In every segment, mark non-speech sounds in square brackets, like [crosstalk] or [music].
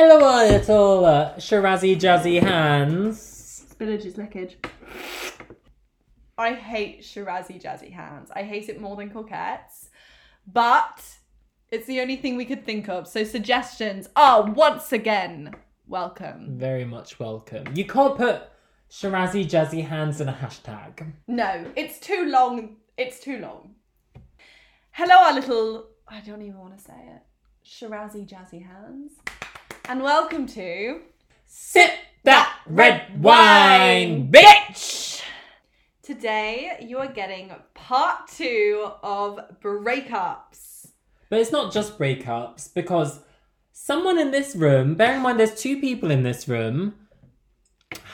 Hello, all little uh, Shirazi Jazzy hands. Spillage is leakage. I hate Shirazi Jazzy Hands. I hate it more than coquettes. But it's the only thing we could think of. So suggestions are once again welcome. Very much welcome. You can't put Shirazi Jazzy hands in a hashtag. No, it's too long. It's too long. Hello, our little. I don't even want to say it. Shirazi Jazzy Hands. And welcome to. Sip that red wine, bitch! Today, you are getting part two of breakups. But it's not just breakups because someone in this room, bear in mind there's two people in this room,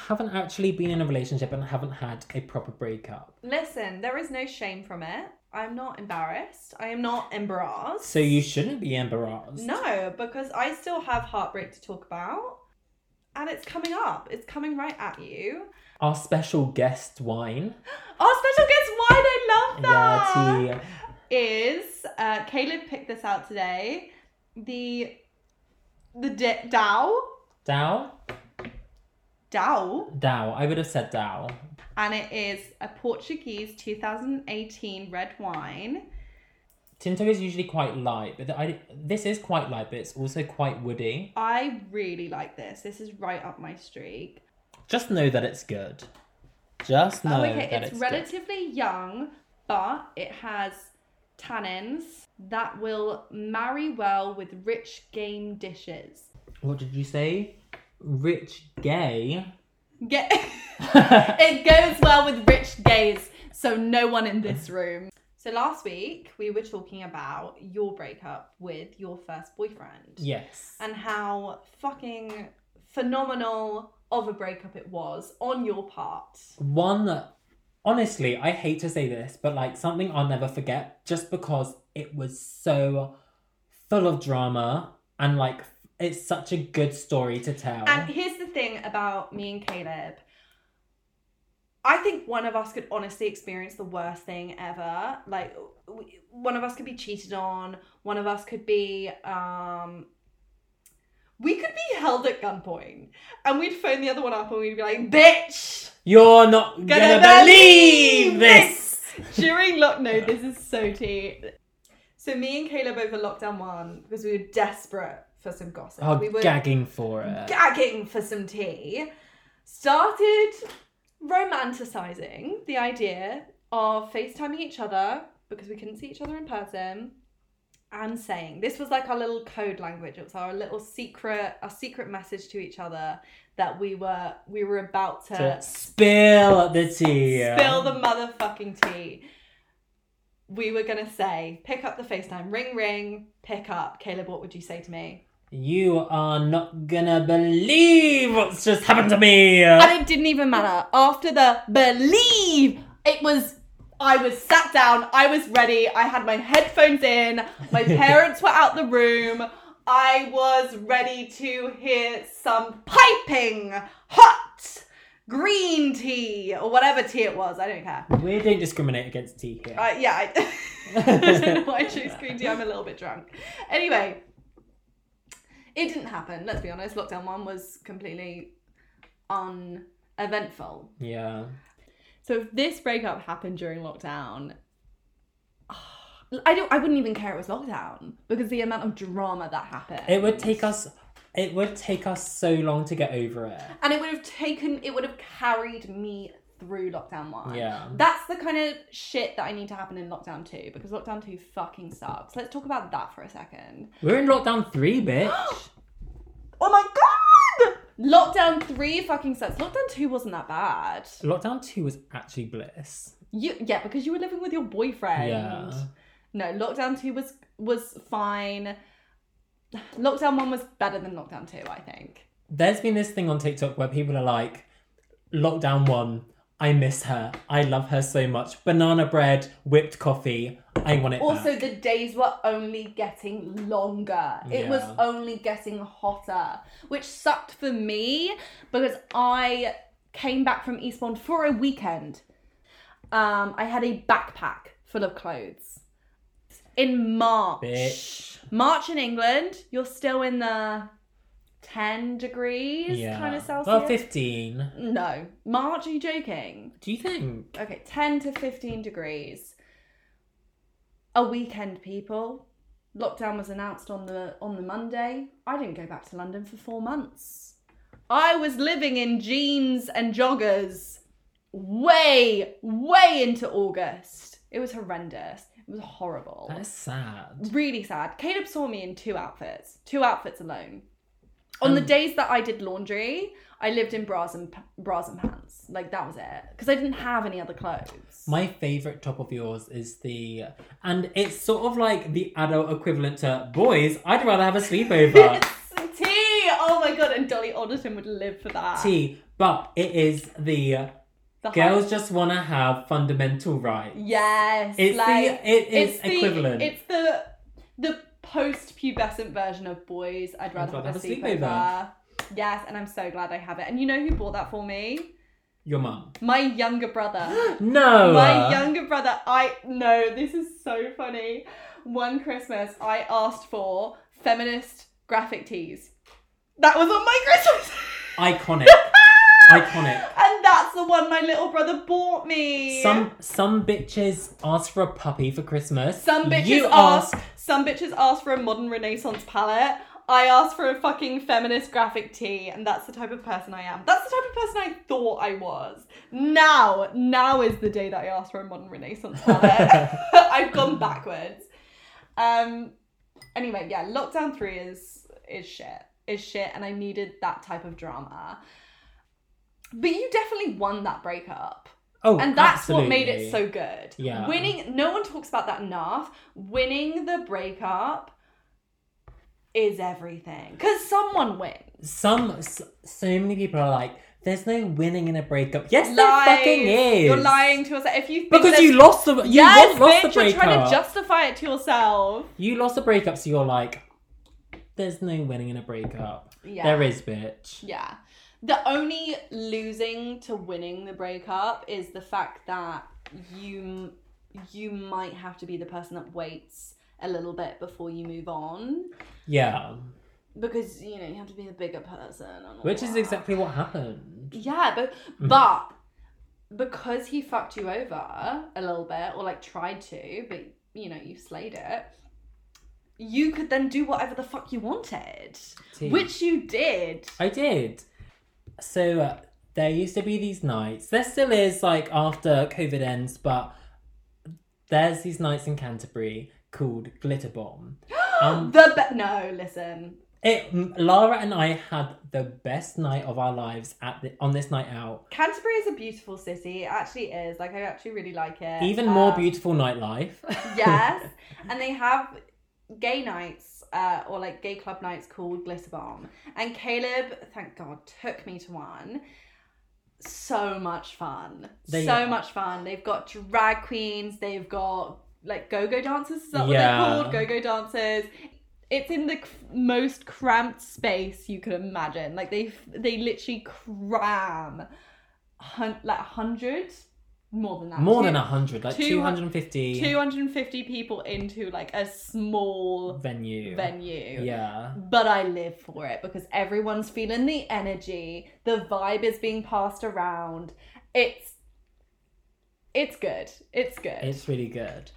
haven't actually been in a relationship and haven't had a proper breakup. Listen, there is no shame from it. I'm not embarrassed. I am not embarrassed. So you shouldn't be embarrassed. No, because I still have heartbreak to talk about. And it's coming up. It's coming right at you. Our special guest wine. [gasps] Our special guest wine, I love that. Yeah, tea. Is uh, Caleb picked this out today. The the D- Dow Dow? Dow, Dow. I would have said Dow. And it is a Portuguese 2018 red wine. Tinto is usually quite light, but I, this is quite light, but it's also quite woody. I really like this. This is right up my street. Just know that it's good. Just oh, know oh, okay. that It's, it's, relatively young, but it has tannins that will marry well with rich game dishes. What did you say? Rich gay. Get [laughs] [laughs] it goes well with rich gays, so no one in this room. So last week we were talking about your breakup with your first boyfriend yes. and how fucking phenomenal of a breakup it was on your part. One that, honestly, I hate to say this, but like something I'll never forget just because it was so full of drama and like it's such a good story to tell. And here's the thing about me and Caleb. I think one of us could honestly experience the worst thing ever. Like, we, one of us could be cheated on. One of us could be, um, we could be held at gunpoint, and we'd phone the other one up, and we'd be like, "Bitch, You're not gonna, believe this! During lock, no, this is so tea. So me and Caleb over lockdown one because we were desperate for some gossip. Oh, we were gagging for it. gagging for some tea, started romanticizing the idea of FaceTiming each other because we couldn't see each other in person and saying this was like our little code language. It was our little secret, our secret message to each other that we were we were about to, To spill the tea. spill the motherfucking tea. We were gonna say, pick up the FaceTime, ring ring, pick up. Caleb, what would you say to me? You are not gonna believe what's just happened to me. And it didn't even matter. After the believe, it was. I was sat down. I was ready. I had my headphones in. My [laughs] parents were out the room. I was ready to hear some piping hot green tea or whatever tea it was. I don't care. We don't discriminate against tea here. Uh, yeah, I, [laughs] [laughs] I don't know why I chose green tea. I'm a little bit drunk. Anyway, it didn't happen. Let's be honest. Lockdown one was completely uneventful. yeah. So if this breakup happened during lockdown, [sighs] I don't. I wouldn't even care it was lockdown because the amount of drama that happened. It would take us it would take us so long to get over it. and it would have taken. It would have carried me through lockdown one. Yeah. That's the kind of shit that I need to happen in lockdown two because lockdown two fucking sucks. Let's talk about that for a second. We're in lockdown three, bitch. [gasps] Oh my god! Lockdown three fucking sucks. Lockdown two wasn't that bad. lockdown two was actually bliss. You yeah, because you were living with your boyfriend. Yeah. No, lockdown two was was fine. Lockdown one was better than lockdown two, I think. There's been this thing on TikTok where people are like, lockdown one, I miss her. I love her so much. Banana bread, whipped coffee. I want it Also, back. the days were only getting longer. It was only getting hotter, which sucked for me because I came back from Eastbourne for a weekend. Um, I had a backpack full of clothes. In March. Bitch. March in England, you're still in the 10 degrees yeah. kind of Celsius. Well, 15. No. March, are you joking? Do you think? Okay, 10 to 15 degrees. A weekend, people. Lockdown was announced on the on the Monday. I didn't go back to London for 4 months. I was living in jeans and joggers way way into August. It was horrendous. It was horrible. That is sad. Really sad. Caleb saw me in two outfits, two outfits alone. On the Um, days that I did laundry, I lived in bras and bras and pants. Like that was it, because I didn't have any other clothes. My favorite top of yours is the, and it's sort of like the adult equivalent to boys. I'd rather have a sleepover. [laughs] Tea. Oh my god! And Dolly Alderton would live for that. Tea, but it is the The girls just want to have fundamental rights. Yes. It's like, the it is it's the, equivalent. It's the the post pubescent version of boys. I'd oh rather, have, a sleepover. Yes, and I'm so glad I have it. And you know who bought that for me? Your mum. My younger brother. [gasps] No. My younger brother, I no, this is so funny. One Christmas, I asked for feminist graphic tees. That was on my Christmas. [laughs] Iconic. Iconic. And that's the one my little brother bought me. Some some bitches ask for a puppy for Christmas. some bitches you ask, some bitches ask for a modern Renaissance palette. I asked for a fucking feminist graphic tee, and that's the type of person I am. That's the type of person I thought I was. Now, now is the day that I asked for a modern Renaissance palette. [laughs] [laughs] I've gone backwards. Um. Anyway, yeah, lockdown three is is shit. Is shit, and I needed that type of drama. But you definitely won that breakup. Oh, And that's what made it so good. Yeah. Winning, no one talks about that enough. Winning the breakup is everything. Because someone wins. Some so many people are like, "There's no winning in a breakup." Yes, there fucking is. You're lying to us. If you think because you lost the you yes, lost the bitch, you're trying breakup. to justify it to yourself. You lost the breakup, so you're like, "There's no winning in a breakup." Yeah. There is, bitch. Yeah. The only losing to winning the breakup is the fact that you you might have to be the person that waits a little bit before you move on Yeah, because you know you have to be the bigger person which is exactly what happened. yeah but Mm-hmm. but because he fucked you over a little bit or like tried to but you know you slayed it you could then do whatever the fuck you wanted Tea. which you did I did. So uh, there used to be these nights. There still is, like after COVID ends, but there's these nights in Canterbury called Glitter Bomb. [gasps] Um, the be- no listen It, Lara and I had the best night of our lives at the, on this night out. Canterbury is a beautiful city. It actually is. Like I actually really like it. Even more Um, beautiful nightlife. [laughs] yes, [laughs] and they have gay nights uh, or like gay club nights called Glitter Bomb. And Caleb, thank God, took me to one. So much fun. They so are. much fun. They've got drag queens. They've got like go-go dancers. Is that what Yeah. they're called? Go-go dancers. It's in the c- most cramped space you could imagine. Like they they literally cram hun- like hundred more than that. more Two- than a hundred, like two- two hundred and fifty 250 people into like a small venue. venue. Yeah, But I live for it because everyone's feeling the energy. The vibe is being passed around. It's it's good. It's good. it's really good.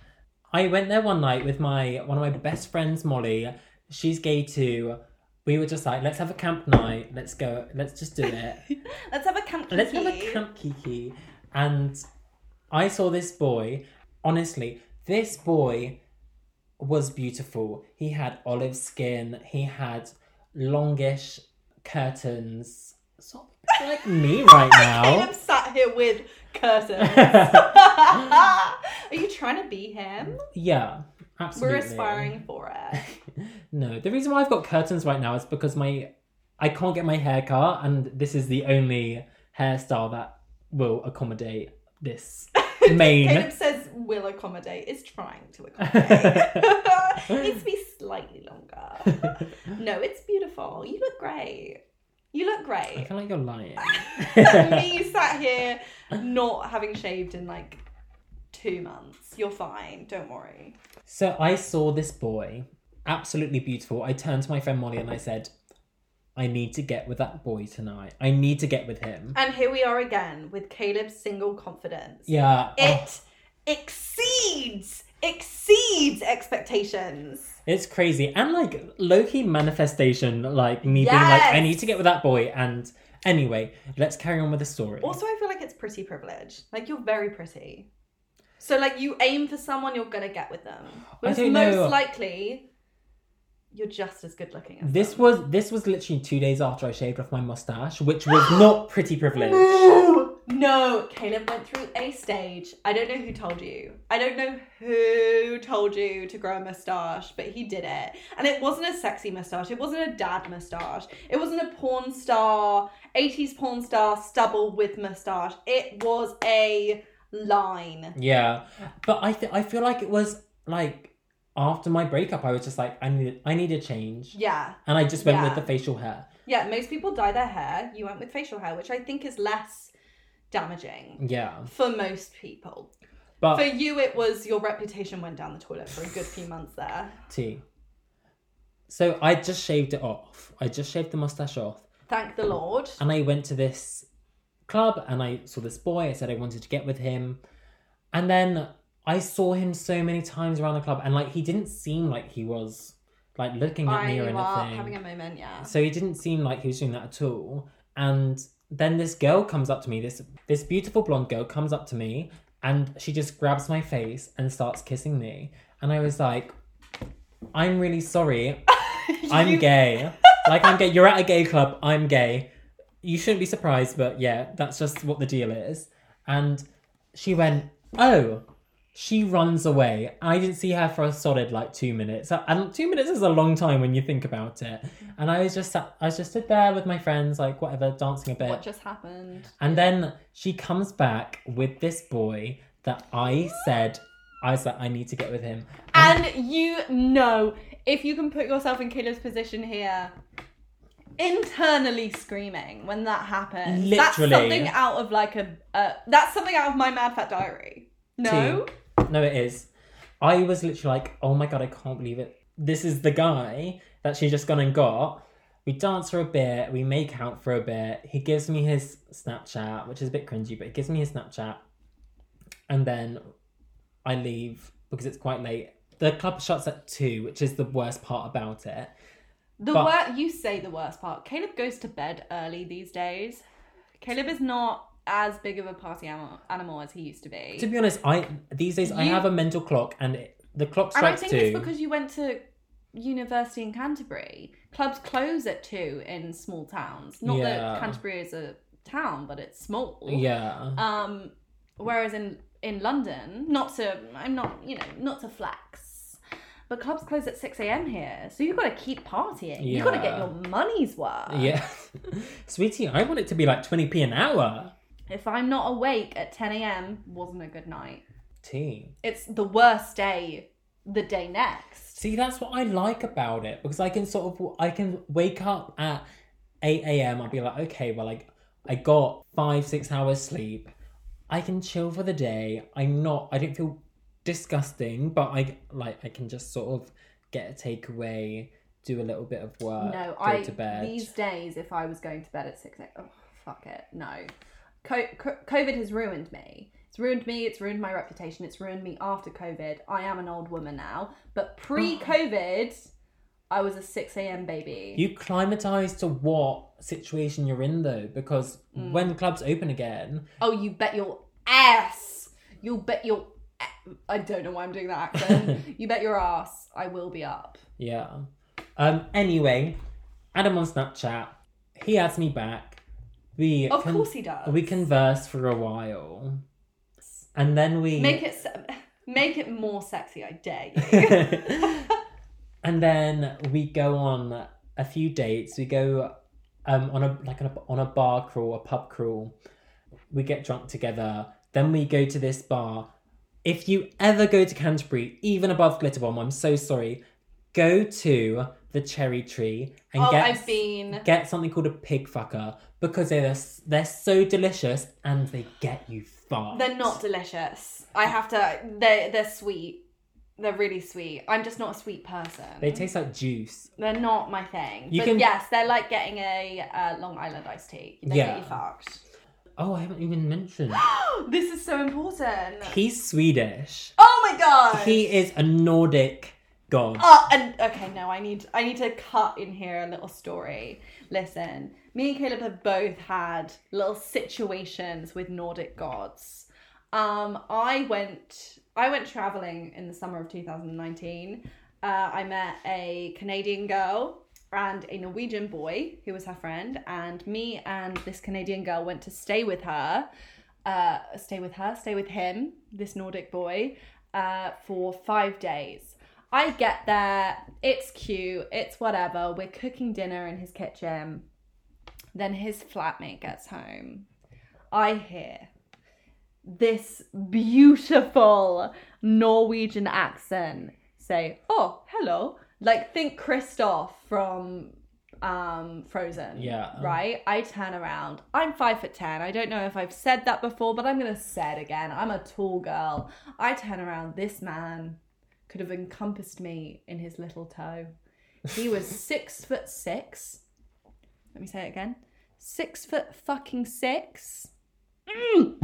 I went there one night with my one of my best friends, Molly. She's gay too. We were just like, let's have a camp night. Let's go. Let's just do it. [laughs] Let's have a camp Let's have a kiki. camp kiki. And I saw this boy. Honestly, this boy was beautiful. He had olive skin. He had longish curtains. Sort of like me right [laughs] now. Caleb sat here with curtains. [laughs] Are you trying to be him? yeah, absolutely. We're aspiring for it. [laughs] No, the reason why I've got curtains right now is because my I can't get my hair cut, and this is the only hairstyle that will accommodate this mane. Caleb says will accommodate, is trying to accommodate. [laughs] Needs to be slightly longer. No, it's beautiful. You look great. You look great. I feel like you're lying. [laughs] Me [laughs] sat here not having shaved in like two months. You're fine. Don't worry. So I saw this boy, absolutely beautiful. I turned to my friend Molly and I said, I need to get with that boy tonight. I need to get with him. And here we are again with Caleb's single confidence. Yeah. oh, It exceeds exceeds expectations. it's crazy. And like low key manifestation, like me being like, I need to get with that boy. And anyway, let's carry on with the story. Also, I feel like it's pretty privilege. Like you're very pretty. So like you aim for someone you're gonna get with them. Whereas most know. likely you're just as good looking as This them. was this was literally two days after I shaved off my mustache, which was not [gasps] pretty privilege. No, [gasps] no, Caleb went through a stage. I don't know who told you. I don't know who told you to grow a mustache, but he did it. And it wasn't a sexy mustache. It wasn't a dad mustache. It wasn't a porn star, 80s porn star stubble with mustache. It was a line. Yeah, but I th- I feel like it was like after my breakup, I was just like I need I need a change, Yeah. and I just went Yeah. with the facial hair. Yeah, most people dye their hair. You went with facial hair, which I think is less damaging Yeah, for most people. but For you, it was your reputation went down the toilet for a good few months there. T. So I just shaved it off. I just shaved the mustache off, Thank the Lord. and I went to this club, and I saw this boy. I said I wanted to get with him, and then I saw him so many times around the club, and like he didn't seem like he was like looking at me or anything. having a moment, yeah. So he didn't seem like he was doing that at all. And then this girl comes up to me, this this beautiful blonde girl comes up to me and she just grabs my face and starts kissing me. And I was like, I'm really sorry. [laughs] I'm You- gay. Like I'm gay. You're at a gay club. I'm gay. You shouldn't be surprised, but yeah, that's just what the deal is. And she went, Oh, she runs away. I didn't see her for a solid like two minutes. And two minutes is a long time when you think about it. And I was just sat, I was just stood there with my friends, like whatever, dancing a bit. What just happened? And then she comes back with this boy that I said, I was like, I need to get with him. And you know, if you can put yourself in Caleb's position here, internally screaming when that happens. That's something out of like a. Uh, that's something out of my Mad Fat Diary. No. No, it is. I was literally like, oh my god, I can't believe it. This is the guy that she just gone and got. We dance for a bit, we make out for a bit. He gives me his Snapchat, which is a bit cringy, but he gives me his Snapchat. And then I leave because it's quite late. The club shuts at two, which is the worst part about it. The But- wor- you say the worst part. Caleb goes to bed early these days. Caleb is not as big of a party animal, animal as he used to be. To be honest, I these days I You- have a mental clock, and it, the clock and I strikes think two. it's because you went to university in Canterbury. Clubs close at two in small towns. Not Yeah. that Canterbury is a town, but it's small. yeah, Um, whereas in in London, not to I'm not you know not to flex, but clubs close at six a.m. here, so you've got to keep partying. You've got to get Yeah. your money's worth. yeah, [laughs] sweetie, I want it to be like twenty p an hour. If I'm not awake at ten a.m., wasn't a good night. Team. It's the worst day. The day next. See, that's what I like about it because I can sort of I can wake up at eight a.m. I'll be like, okay, well, like I got five six hours sleep. I can chill for the day. I'm not. I don't feel disgusting, but I like I can just sort of get a takeaway, do a little bit of work, No, go I to bed. these days if I was going to bed at six, a- oh fuck it, no. Co- co- COVID has ruined me. It's ruined me. It's ruined my reputation. It's ruined me after COVID. I am an old woman now, but pre-COVID, I was a six a.m. baby. You climatize to what situation you're in though, because Mm. when clubs open again, oh, you bet your ass. You bet your. I don't know why I'm doing that accent. [laughs] you bet your ass. I will be up. Yeah. Um. Anyway, Adam on Snapchat. He adds me back. We Of con- course he does. we converse for a while, and then we make it se- make it more sexy. I dare you. [laughs] [laughs] and then we go on a few dates. We go um on a like on a, on a bar crawl, a pub crawl. We get drunk together. Then we go to this bar. If you ever go to Canterbury, even above Glitterbomb, I'm so sorry. Go to the Cherry Tree and oh, get I've been. get something called a pig fucker because they're they're so delicious and they get you far. They're not delicious. I have to. They're they're sweet. They're really sweet. I'm just not a sweet person. They taste like juice. They're not my thing. You but can- yes, they're like getting a uh, Long Island iced tea. They Yeah. get you fucked. Oh, I haven't even mentioned. [gasps] this is so important. He's Swedish. Oh my god. He is a Nordic god. Oh, and okay, no, I need I need to cut in here a little story. Listen, me and Caleb have both had little situations with Nordic gods. Um, I went I went traveling in the summer of 2019. Uh, I met a Canadian girl and a Norwegian boy who was her friend, and me and this Canadian girl went to stay with her. Uh, stay with her, stay with him, this Nordic boy, uh, for five days. I get there, it's cute, it's whatever. We're cooking dinner in his kitchen. Then his flatmate gets home. I hear this beautiful Norwegian accent say, "Oh, hello." Like think Kristoff from um Frozen. Yeah. Right? I turn around. I'm five foot ten. I don't know if I've said that before, but I'm gonna say it again. I'm a tall girl. I turn around. This man could have encompassed me in his little toe. He was [laughs] six foot six. Let me say it again. Six foot fucking six. Mm.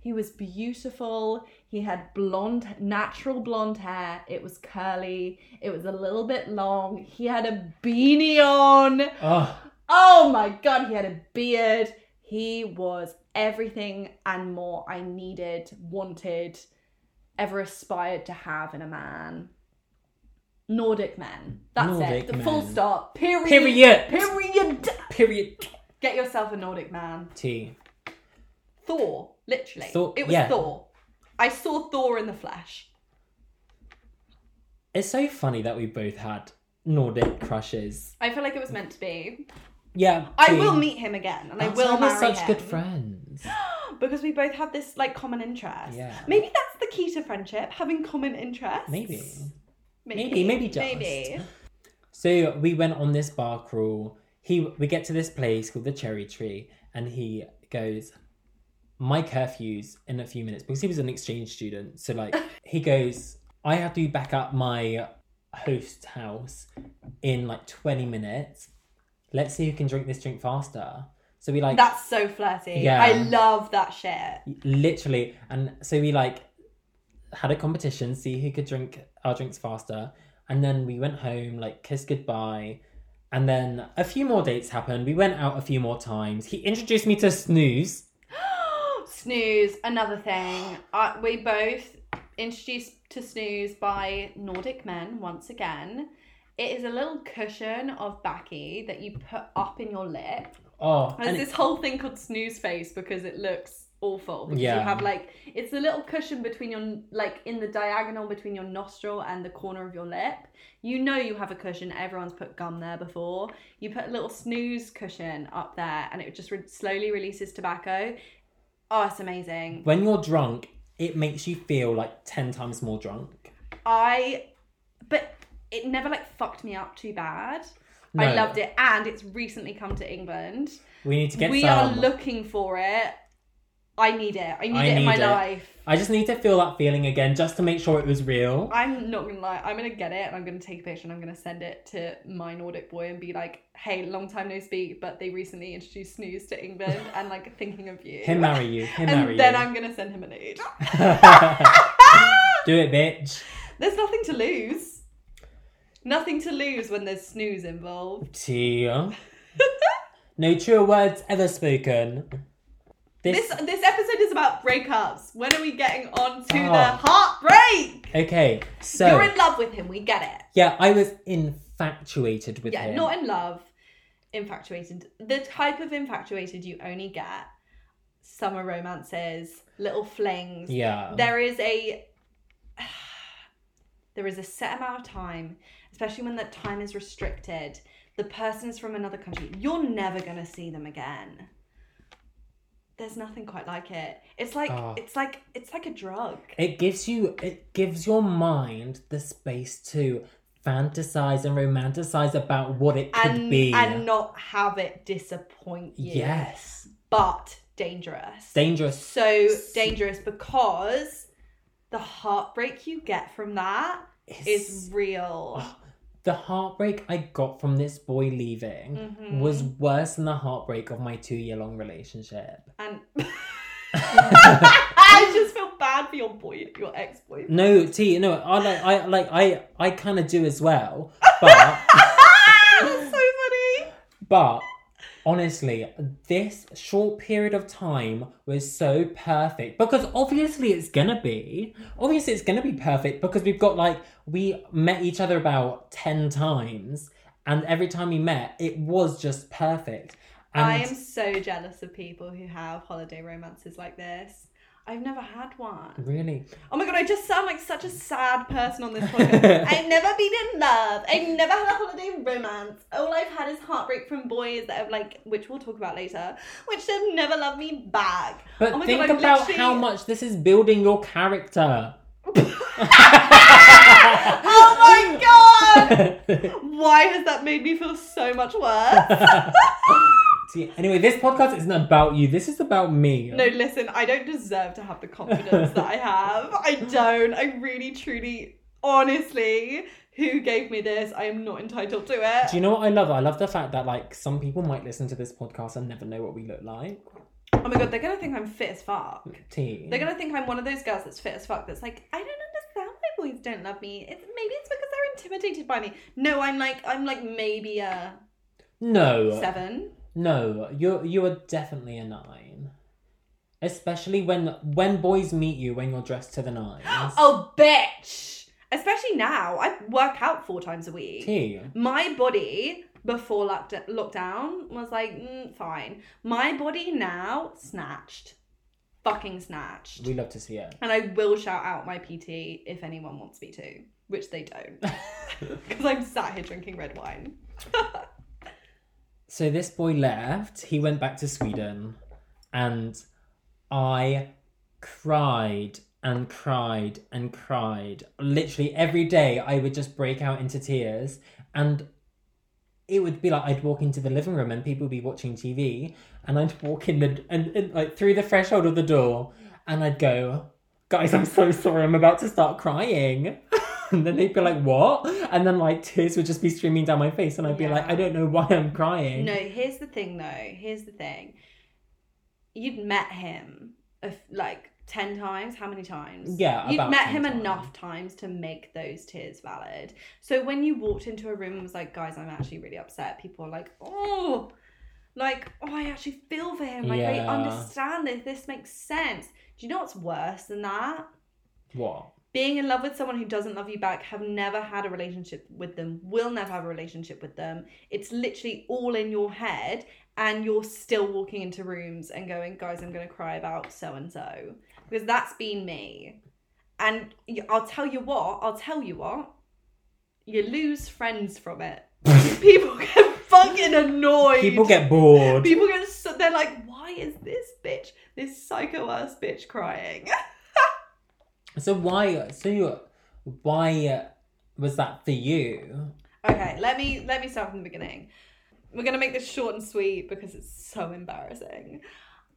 He was beautiful. He had blonde, natural blonde hair. It was curly. It was a little bit long. He had a beanie on. Oh, Oh my god, he had a beard. He was everything and more I needed, wanted, ever aspired to have in a man. Nordic men. That's Nordic it. The full stop. Period. Period. Period. period. Get yourself a Nordic man. T. Thor, literally. Thor- it was yeah. Thor. I saw Thor in the flesh. It's so funny that we both had Nordic crushes. I feel like it was meant to be. Yeah. I will meet him again, and That's I will why we're marry such him. good friends. [gasps] because we both have this like common interest. Yeah. Maybe that's the key to friendship: having common interests. Maybe. Maybe. Maybe, maybe just. Maybe. So we went on this bar crawl. He we get to this place called the Cherry Tree, and he goes, "My curfew's in a few minutes because he was an exchange student. So like [laughs] he goes, I have to be back at my host's house in like twenty minutes. Let's see who can drink this drink faster." So we like That's so flirty. Yeah. I love that shit. literally, and so we like had a competition, see who could drink our drinks faster, and then we went home, like kissed goodbye, and then a few more dates happened. We went out a few more times. He introduced me to Snus. [gasps] Snus, another thing. Uh, we both introduced to snus by Nordic men once again. It is a little cushion of Baki that you put up in your lip. Oh, There's and this whole thing called snus face because it looks awful. Because Yeah. you have like it's a little cushion between your like in the diagonal between your nostril and the corner of your lip. You know you have a cushion. Everyone's put gum there before. You put a little snus cushion up there, and it just re- slowly releases tobacco. Oh, it's amazing. when you're drunk, it makes you feel like ten times more drunk. I, but it never like fucked me up too bad. I loved it, and it's recently come to England. We need to get we some. are looking for it. I need it. I need I it in my it. life. I just need to feel that feeling again, just to make sure it was real. I'm not gonna lie. I'm gonna get it and I'm gonna take a picture and I'm gonna send it to my Nordic boy and be like, "Hey, long time no speak, but they recently introduced snus to England and like thinking of you." Him marry you. Him marry you. and marry then you. I'm gonna send him a nude. [laughs] Do it, bitch. There's nothing to lose. Nothing to lose when there's snus involved. Tia. no truer words ever spoken. This, This this episode is about breakups. When are we getting on to oh. the Oh. heartbreak? okay, so You're in love with him. We get it. yeah, I was infatuated with yeah, him. not in love, infatuated. The type of infatuated you only get summer romances, little flings. yeah, There is a [sighs] there is a set amount of time, especially when that time is restricted. The person is from another country. You're never gonna see them again. There's nothing quite like it. It's like Oh. it's like it's like a drug. it gives you it gives your mind the space to fantasize and romanticize about what it could and be. and not have it disappoint you. yes, But dangerous. dangerous. so dangerous because the heartbreak you get from that It's- is real. Oh, the heartbreak I got from this boy leaving Mhm. was worse than the heartbreak of my two year long relationship. and [laughs] [laughs] I just feel bad for your boy, your ex boy. No, T, no, I like, I like, I, I kind of do as well, [laughs] but, That's so funny. but honestly, this short period of time was so perfect because obviously it's gonna be, obviously it's gonna be perfect because we've got like we met each other about ten times, and every time we met, it was just perfect. And I am so jealous of people who have holiday romances like this. I've never had one. really, Oh my god, I just sound like such a sad person on this [laughs] podcast. I've never been in love. I've never had a holiday romance. All I've had is heartbreak from boys that have like, which we'll talk about later, which have never loved me back. but Oh my think God, about literally- how much this is building your character. [laughs] oh my god! [laughs] Why has that made me feel so much worse? See, anyway, this podcast isn't about you. This is about me. No, listen, I don't deserve to have the confidence that I have. I don't. I really, truly, honestly, who gave me this? I am not entitled to it. Do you know what I love? I love the fact that like some people might listen to this podcast and never know what we look like. oh my god, they're gonna think I'm fit as fuck. T. They're gonna think I'm one of those girls that's fit as fuck. That's like, I don't understand why boys don't love me. It's maybe it's because they're intimidated by me. No, I'm like, I'm like maybe a No, seven. No, you're you are definitely a nine. Especially when when boys meet you when you're dressed to the nines. Oh, bitch! Especially now, I work out four times a week. T. My body before lockdown was like, mm, fine. My body now, snatched. Fucking snatched. We love to see it. And I will shout out my PT if anyone wants me to, which they don't. [laughs] [laughs] Because I'm sat here drinking red wine. [laughs] So this boy left. He went back to Sweden, and I cried and cried and cried. Literally every day, I would just break out into tears, and it would be like I'd walk into the living room and people would be watching TV, and I'd walk in the and, and like through the threshold of the door, and I'd go, "Guys, I'm so sorry. I'm about to start crying." [laughs] And then they'd be like, "What?" And then like tears would just be streaming down my face, and I'd be like, "I don't know why I'm crying." No, here's the thing though. Here's the thing. You'd met him a f like 10 times. How many times? Yeah, You'd met 10 him times. enough times to make those tears valid. So when you walked into a room and was like, guys, I'm actually really upset, people are like, oh, like, oh, I actually feel for him. Like, I understand this. This makes sense. Do you know what's worse than that? What? Being in love with someone who doesn't love you back, have never had a relationship with them, will never have a relationship with them. It's literally all in your head, and you're still walking into rooms and going, guys, I'm going to cry about so and so. Because that's been me. And I'll tell you what, I'll tell you what, you lose friends from it. [laughs] People get fucking annoyed. People get bored. People get so, they're like, why is this bitch, this psycho ass bitch crying? [laughs] So why? So you, why was that for you? Okay, let me let me start from the beginning. We're gonna make this short and sweet because it's so embarrassing.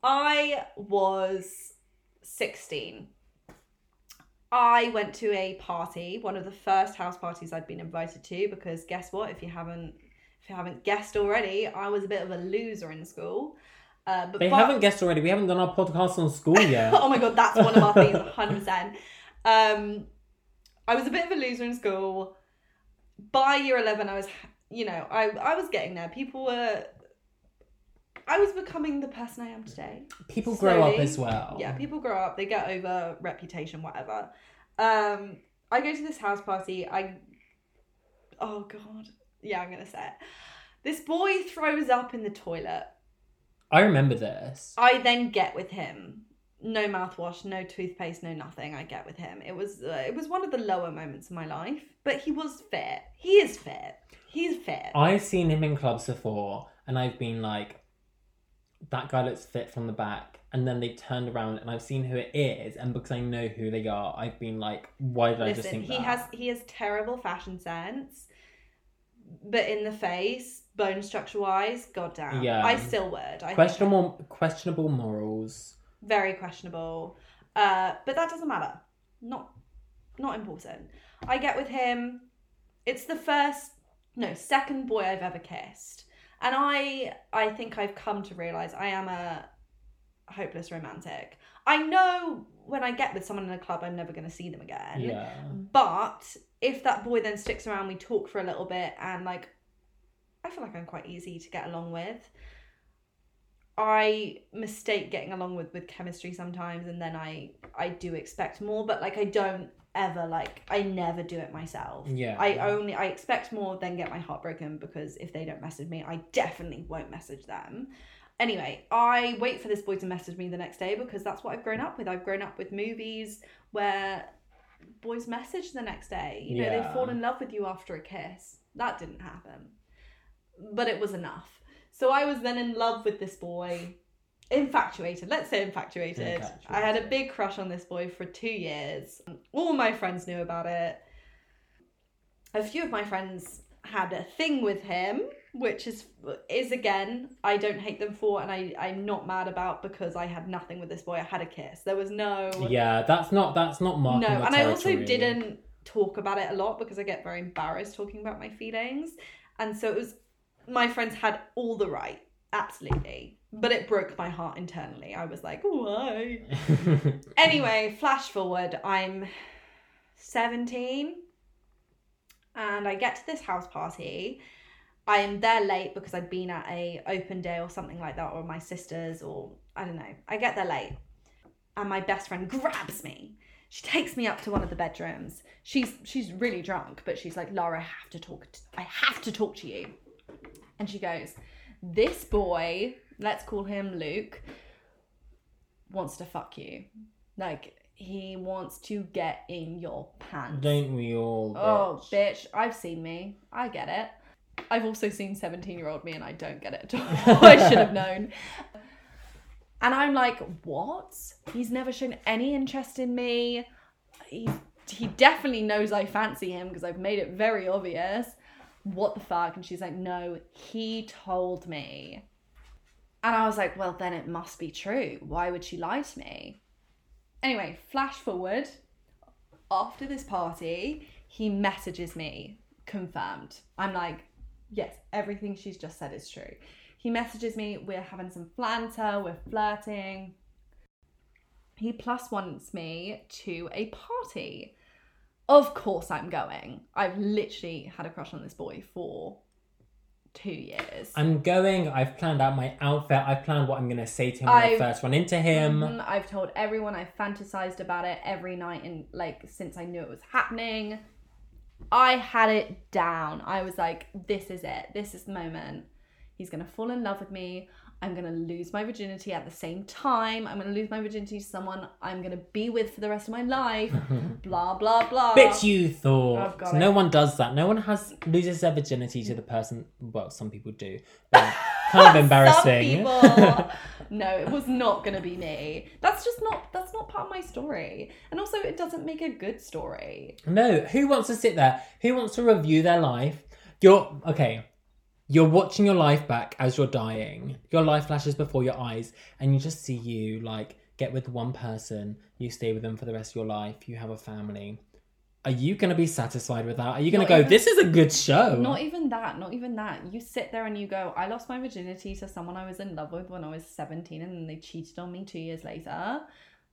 I was 16. I went to a party, one of the first house parties I'd been invited to, because guess what? If you haven't if you haven't guessed already, I was a bit of a loser in school. Uh, but They but- haven't guessed already. We haven't done our podcast on school yet. [laughs] oh my god, that's one of our things, 100%. [laughs] Um, I was a bit of a loser in school. By year 11, I was, you know, I, I was getting there. People were, I was becoming the person I am today. People grow up as well. Yeah, people grow up, they get over reputation, whatever. Um, I go to this house party. I, oh god, yeah, I'm gonna say it. This boy throws up in the toilet. I remember this. I then get with him. No mouthwash, no toothpaste, no nothing. I get with him. It was uh, it was one of the lower moments of my life, but he was fit. He is fit. He's fit. I've seen him in clubs before, and I've been like, that guy looks fit from the back. And then they've turned around, and I've seen who it is, and because I know who they are, I've been like, why did I just Listen, think he that? has he has terrible fashion sense, but in the face, bone structure wise, goddamn. Yeah. I still would. I questionable, questionable morals. very questionable. Uh, but that doesn't matter. Not not important. I get with him. It's the first no, second boy I've ever kissed. And I I think I've come to realize I am a hopeless romantic. I know when I get with someone in a club I'm never going to see them again. Yeah. But if that boy then sticks around, we talk for a little bit, and like, I feel like I'm quite easy to get along with. I mistake getting along with with chemistry sometimes, and then I I do expect more, but like I don't ever like I never do it myself. Yeah. I only I expect more, than get my heart broken because if they don't message me, I definitely won't message them. Anyway, I wait for this boy to message me the next day because that's what I've grown up with. I've grown up with movies where boys message the next day. You know, Yeah. they fall in love with you after a kiss. That didn't happen. But it was enough. So I was then in love with this boy. Infatuated, let's say infatuated. I had a big crush on this boy for two years. All my friends knew about it. A few of my friends had a thing with him, which is is again I don't hate them for, and I I'm not mad about because I had nothing with this boy. I had a kiss. There was no Yeah, that's not that's not marking no, and I also didn't talk about it a lot because I get very embarrassed talking about my feelings, and so it was my friends had all the right, absolutely, but it broke my heart internally. I was like, why? [laughs] Anyway, flash forward, I'm 17 and I get to this house party. I am there late because I'd been at a open day or something like that, or my sister's, or I don't know. I get there late, and my best friend grabs me. She takes me up to one of the bedrooms. She's she's really drunk, but she's like, Laura, I have to talk. To, I have to talk to you. And she goes, This boy, let's call him Luke, wants to fuck you. Like he wants to get in your pants. Don't we all? Oh, bitch? bitch, I've seen me. I get it. I've also seen 17 year old me and I don't get it at [laughs] all. I should have known. And I'm like, what? He's never shown any interest in me. He, he definitely knows I fancy him because I've made it very obvious. What the fuck? And she's like, no, he told me. And I was like, well, then it must be true. Why would she lie to me? Anyway, flash forward. After this party, he messages me, confirmed. I'm like, yes, everything she's just said is true. He messages me, we're having some flanter, we're flirting. He plus wants me to a party. Of course, I'm going. I've literally had a crush on this boy for two years. I'm going. I've planned out my outfit. I've planned what I'm gonna say to him when I I've- first run into him. Mhm, I've told everyone. I've fantasized about it every night, and like since I knew it was happening, I had it down. I was like, "This is it. This is the moment. He's gonna fall in love with me. I'm gonna lose my virginity at the same time. I'm gonna lose my virginity to someone I'm gonna be with for the rest of my life. [laughs] blah blah blah." Bitch, you thought. No one does that. No one has loses their virginity to the person. Well, some people do. Kind of [laughs] embarrassing. [laughs] No, it was not gonna be me. That's just not. That's not part of my story. And also, it doesn't make a good story. No, who wants to sit there? Who wants to review their life? You're okay. You're watching your life back as you're dying. Your life flashes before your eyes, and you just see you like get with one person. You stay with them for the rest of your life. You have a family. Are you gonna be satisfied with that? Are you gonna Not go? even- This is a good show. Not even that. Not even that. You sit there and you go, I lost my virginity to someone I was in love with when I was 17 and then they cheated on me two years later.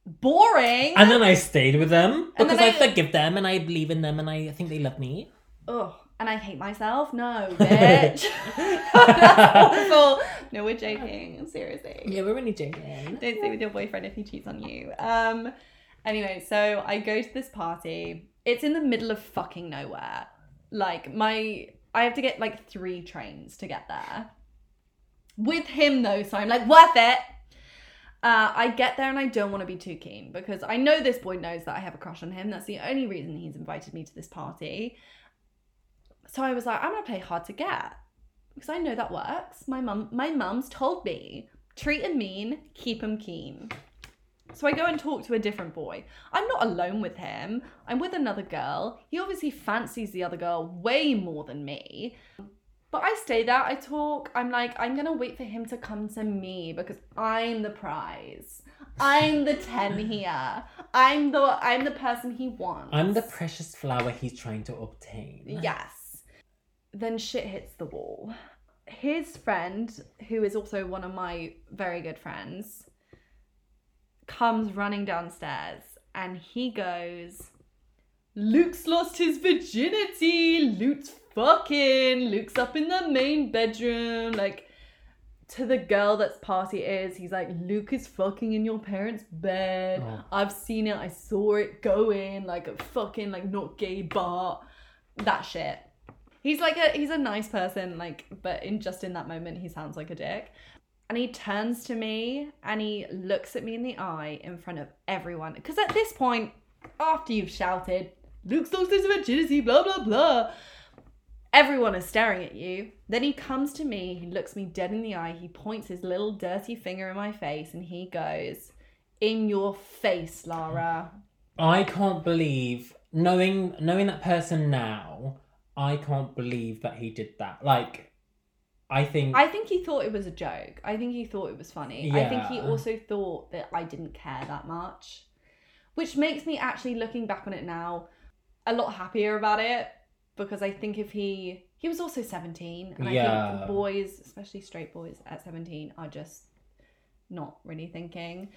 Boring. and then I stayed with them because I, I- forgive them and I believe in them and I think they love me. Ugh. And I hate myself. No, [laughs] bitch. [laughs] That's awful. No, we're joking. Seriously. Yeah, we're really joking. Don't stay with your boyfriend if he cheats on you. Um. Anyway, so I go to this party. It's in the middle of fucking nowhere. Like my, I have to get like three trains to get there. With him though, so I'm like worth it. Uh, I get there and I don't want to be too keen because I know this boy knows that I have a crush on him. That's the only reason he's invited me to this party. So I was like, I'm gonna play hard to get because I know that works. My mum, my mum's told me treat him mean, keep him keen. So I go and talk to a different boy. I'm not alone with him. I'm with another girl. He obviously fancies the other girl way more than me. But I stay there, I talk. I'm like, I'm gonna wait for him to come to me because I'm the prize. I'm the 10 [laughs] here. I'm the I'm the person he wants. I'm the precious flower he's trying to obtain. Yes. Then shit hits the wall. His friend, who is also one of my very good friends, comes running downstairs and he goes, Luke's lost his virginity. Luke's fucking. Luke's up in the main bedroom. Like, to the girl that's party is, he's like, Luke is fucking in your parents' bed. Oh. I've seen it. I saw it go in like a fucking like not gay bar. That shit. He's like a he's a nice person, like, but in just in that moment he sounds like a dick. And he turns to me and he looks at me in the eye in front of everyone. Because at this point, after you've shouted, Luke's lost his virginity, blah blah blah. Everyone is staring at you. Then he comes to me, he looks me dead in the eye, he points his little dirty finger in my face, and he goes, In your face, Lara. I can't believe knowing knowing that person now. I can't believe that he did that. Like, I think I think he thought it was a joke. I think he thought it was funny. I think he also thought that I didn't care that much. Which makes me actually looking back on it now a lot happier about it because I think if he he was also 17 and I Yeah. think boys, especially straight boys at 17 are just not really thinking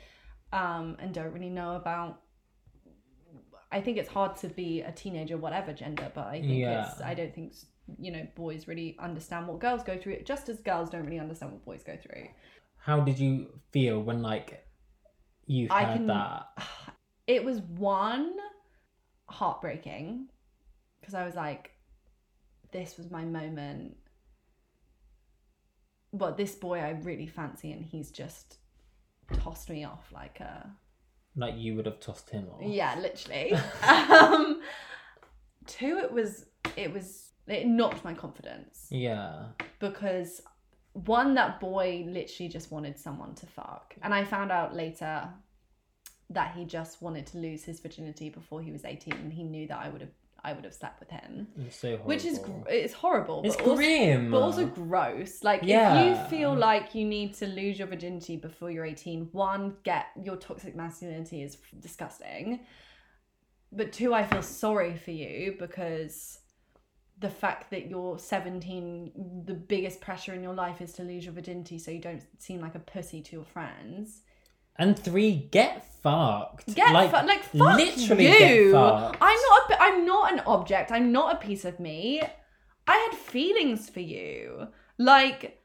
um and don't really know about I think it's hard to be a teenager whatever gender but I think it's I don't think you know boys really understand what girls go through just as girls don't really understand what boys go through. how did you feel when like you I heard can- that? [sighs] it was one heartbreaking because I was like, this was my moment. But this boy I really fancy, and he's just tossed me off like a Like you would have tossed him off. yeah, literally. [laughs] um, two, it was it was it knocked my confidence Yeah. because one that boy literally just wanted someone to fuck and i found out later that he just wanted to lose his virginity before he was 18 and he knew that i would have i would have slept with him It's so horrible. which is gr- it's horrible It's but also, grim. but also gross like Yeah. if you feel like you need to lose your virginity before you're 18 one get your toxic masculinity is disgusting but two i feel sorry for you because the fact that you're 17 the biggest pressure in your life is to lose your virginity so you don't seem like a pussy to your friends and three, get fucked. get like, like, like fuck literally you get i'm not a, i'm not an object i'm not a piece of me i had feelings for you like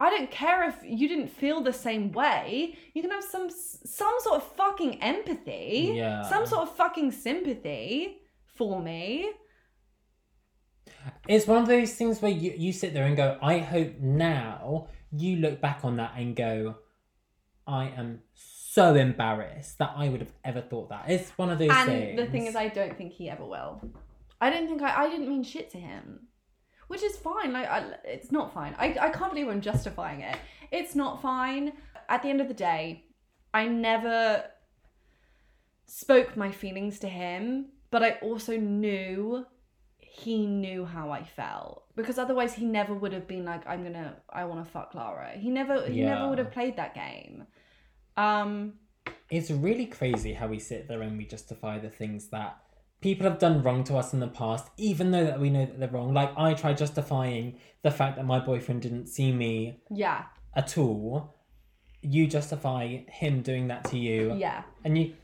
I don't care if you didn't feel the same way. You can have some some sort of fucking empathy, Yeah. some sort of fucking sympathy for me. It's one of those things where you, you sit there and go, I hope now you look back on that and go, I am so embarrassed that I would have ever thought that. It's one of those and things. the thing is, I don't think he ever will. I don't think I. I didn't mean shit to him, which is fine. Like, I, it's not fine. I, I can't believe I'm justifying it. It's not fine. At the end of the day, I never spoke my feelings to him, but I also knew he knew how I felt because otherwise he never would have been like, I'm gonna, I want to fuck Lara. He never, he Yeah. never would have played that game. Um, it's really crazy how we sit there and we justify the things that people have done wrong to us in the past, even though that we know that they're wrong. Like I try justifying the fact that my boyfriend didn't see me yeah, at all. You justify him doing that to you, yeah. and you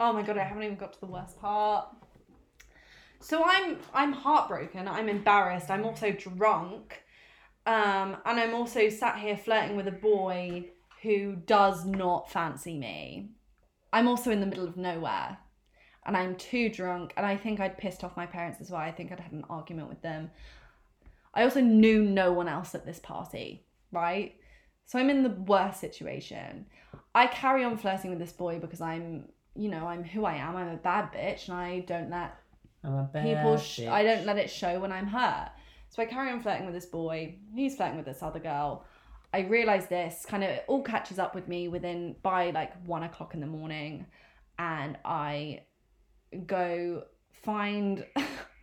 Oh my god, I haven't even got to the worst part. So I'm I'm heartbroken, I'm embarrassed, I'm also drunk. Um, and I'm also sat here flirting with a boy who does not fancy me. I'm also in the middle of nowhere. And I'm too drunk, and I think I'd pissed off my parents as well. I think I'd had an argument with them. I also knew no one else at this party, right? So I'm in the worst situation. I carry on flirting with this boy because I'm, you know, I'm who I am. I'm a bad bitch, and I don't let I'm a bad people. Sh- bitch. I don't let it show when I'm hurt. So I carry on flirting with this boy. He's flirting with this other girl. I realize this kind of it all catches up with me within by like one o'clock in the morning, and I go find. [laughs]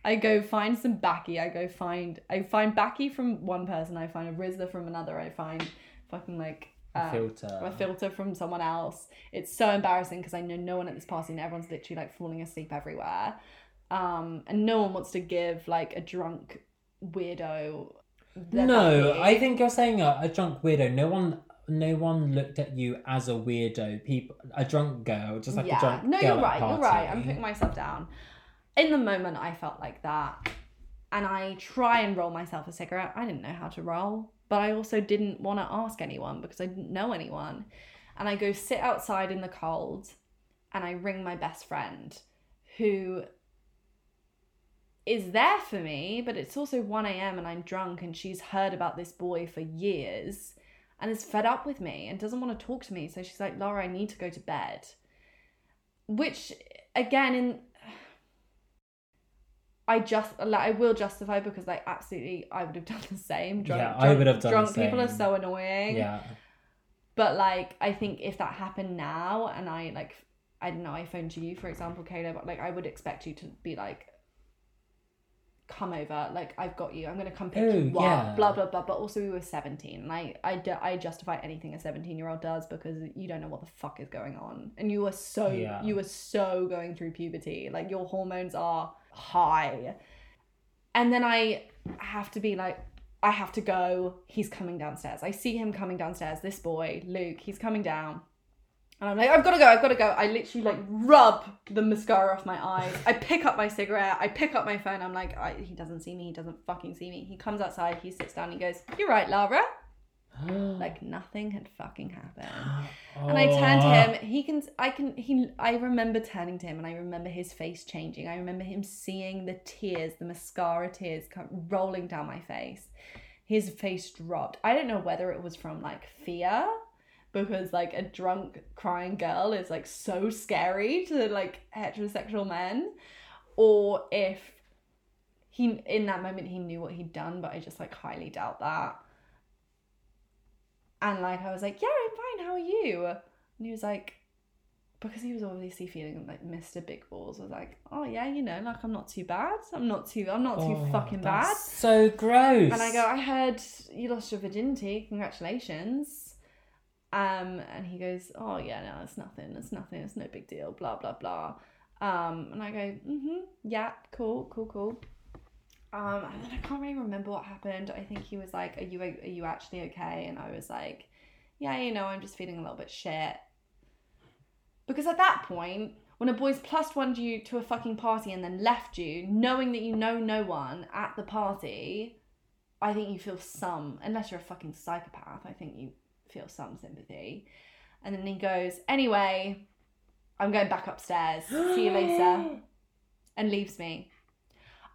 I go find some backy. I go find. I find backy from one person. I find a Rizla from another. I find fucking like A um, filter. a filter from someone else. It's so embarrassing because I know no one at this party and everyone's literally like falling asleep everywhere. Um, and no one wants to give like a drunk weirdo. No. I think you're saying a, a drunk weirdo. No one, no one looked at you as a weirdo. People, a drunk girl, just like a drunk no, girl you're right. You're right. I'm putting myself down. In the moment, I felt like that, and I try and roll myself a cigarette. I didn't know how to roll, but I also didn't want to ask anyone because I didn't know anyone. And I go sit outside in the cold, and I ring my best friend, who is there for me, but it's also 1 a.m. and I'm drunk, and she's heard about this boy for years and is fed up with me and doesn't want to talk to me. So she's like, Laura, I need to go to bed. Which, again, in I just like I will justify because like absolutely I would have [laughs] done the same. Drunk, Yeah, I would have done the Drunk people are so annoying. Yeah, But like I think if that happened now and I like I don't know, I phoned you for example, Kayla, but like I would expect you to be like come over, like I've got you, I'm gonna come pick Oh, you yeah. up, blah blah blah. But also we were 17 and I I, ju- I justify anything a 17 year old does because you don't know what the fuck is going on. And you were so Yeah. you were so going through puberty. Like your hormones are high. And then I have to be like, I have to go. He's coming downstairs. I see him coming downstairs. This boy, Luke, he's coming down. And I'm like, I've got to go, I've got to go. I literally like rub the mascara off my eyes. I pick up my cigarette. I pick up my phone. I'm like, I, he doesn't see me. He doesn't fucking see me. He comes outside. He sits down. He goes, You're right, Laura. [gasps] Like nothing had fucking happened. [gasps] And I turned to Oh. him. He can. I can. He. I remember turning to him, and I remember his face changing. I remember him seeing the tears, the mascara tears, come, rolling down my face. His face dropped. I don't know whether it was from like fear, because like a drunk crying girl is like so scary to like heterosexual men, or if he in that moment he knew what he'd done, but I just like highly doubt that. And like I was like, yeah, I'm fine. How are you? And he was like, because he was obviously feeling like Mr. Big Balls was like, oh yeah, you know, like I'm not too bad. I'm not too. I'm not too Oh, fucking bad. So gross. And I go, I heard you lost your virginity. Congratulations. Um, and he goes, oh yeah, no, it's nothing. It's nothing. It's no big deal. Blah blah blah. Um, and I go, mm-hmm, yeah, cool, cool, cool. Um, and then I can't really remember what happened. I think he was like, "Are you are you actually okay?" And I was like, "Yeah, you know, I'm just feeling a little bit shit." Because at that point, when a boy's plus one you to a fucking party and then left you, knowing that you know no one at the party, I think you feel some, unless you're a fucking psychopath, I think you feel some sympathy. And then he goes, "Anyway, I'm going back upstairs. See you later," [gasps] and leaves me.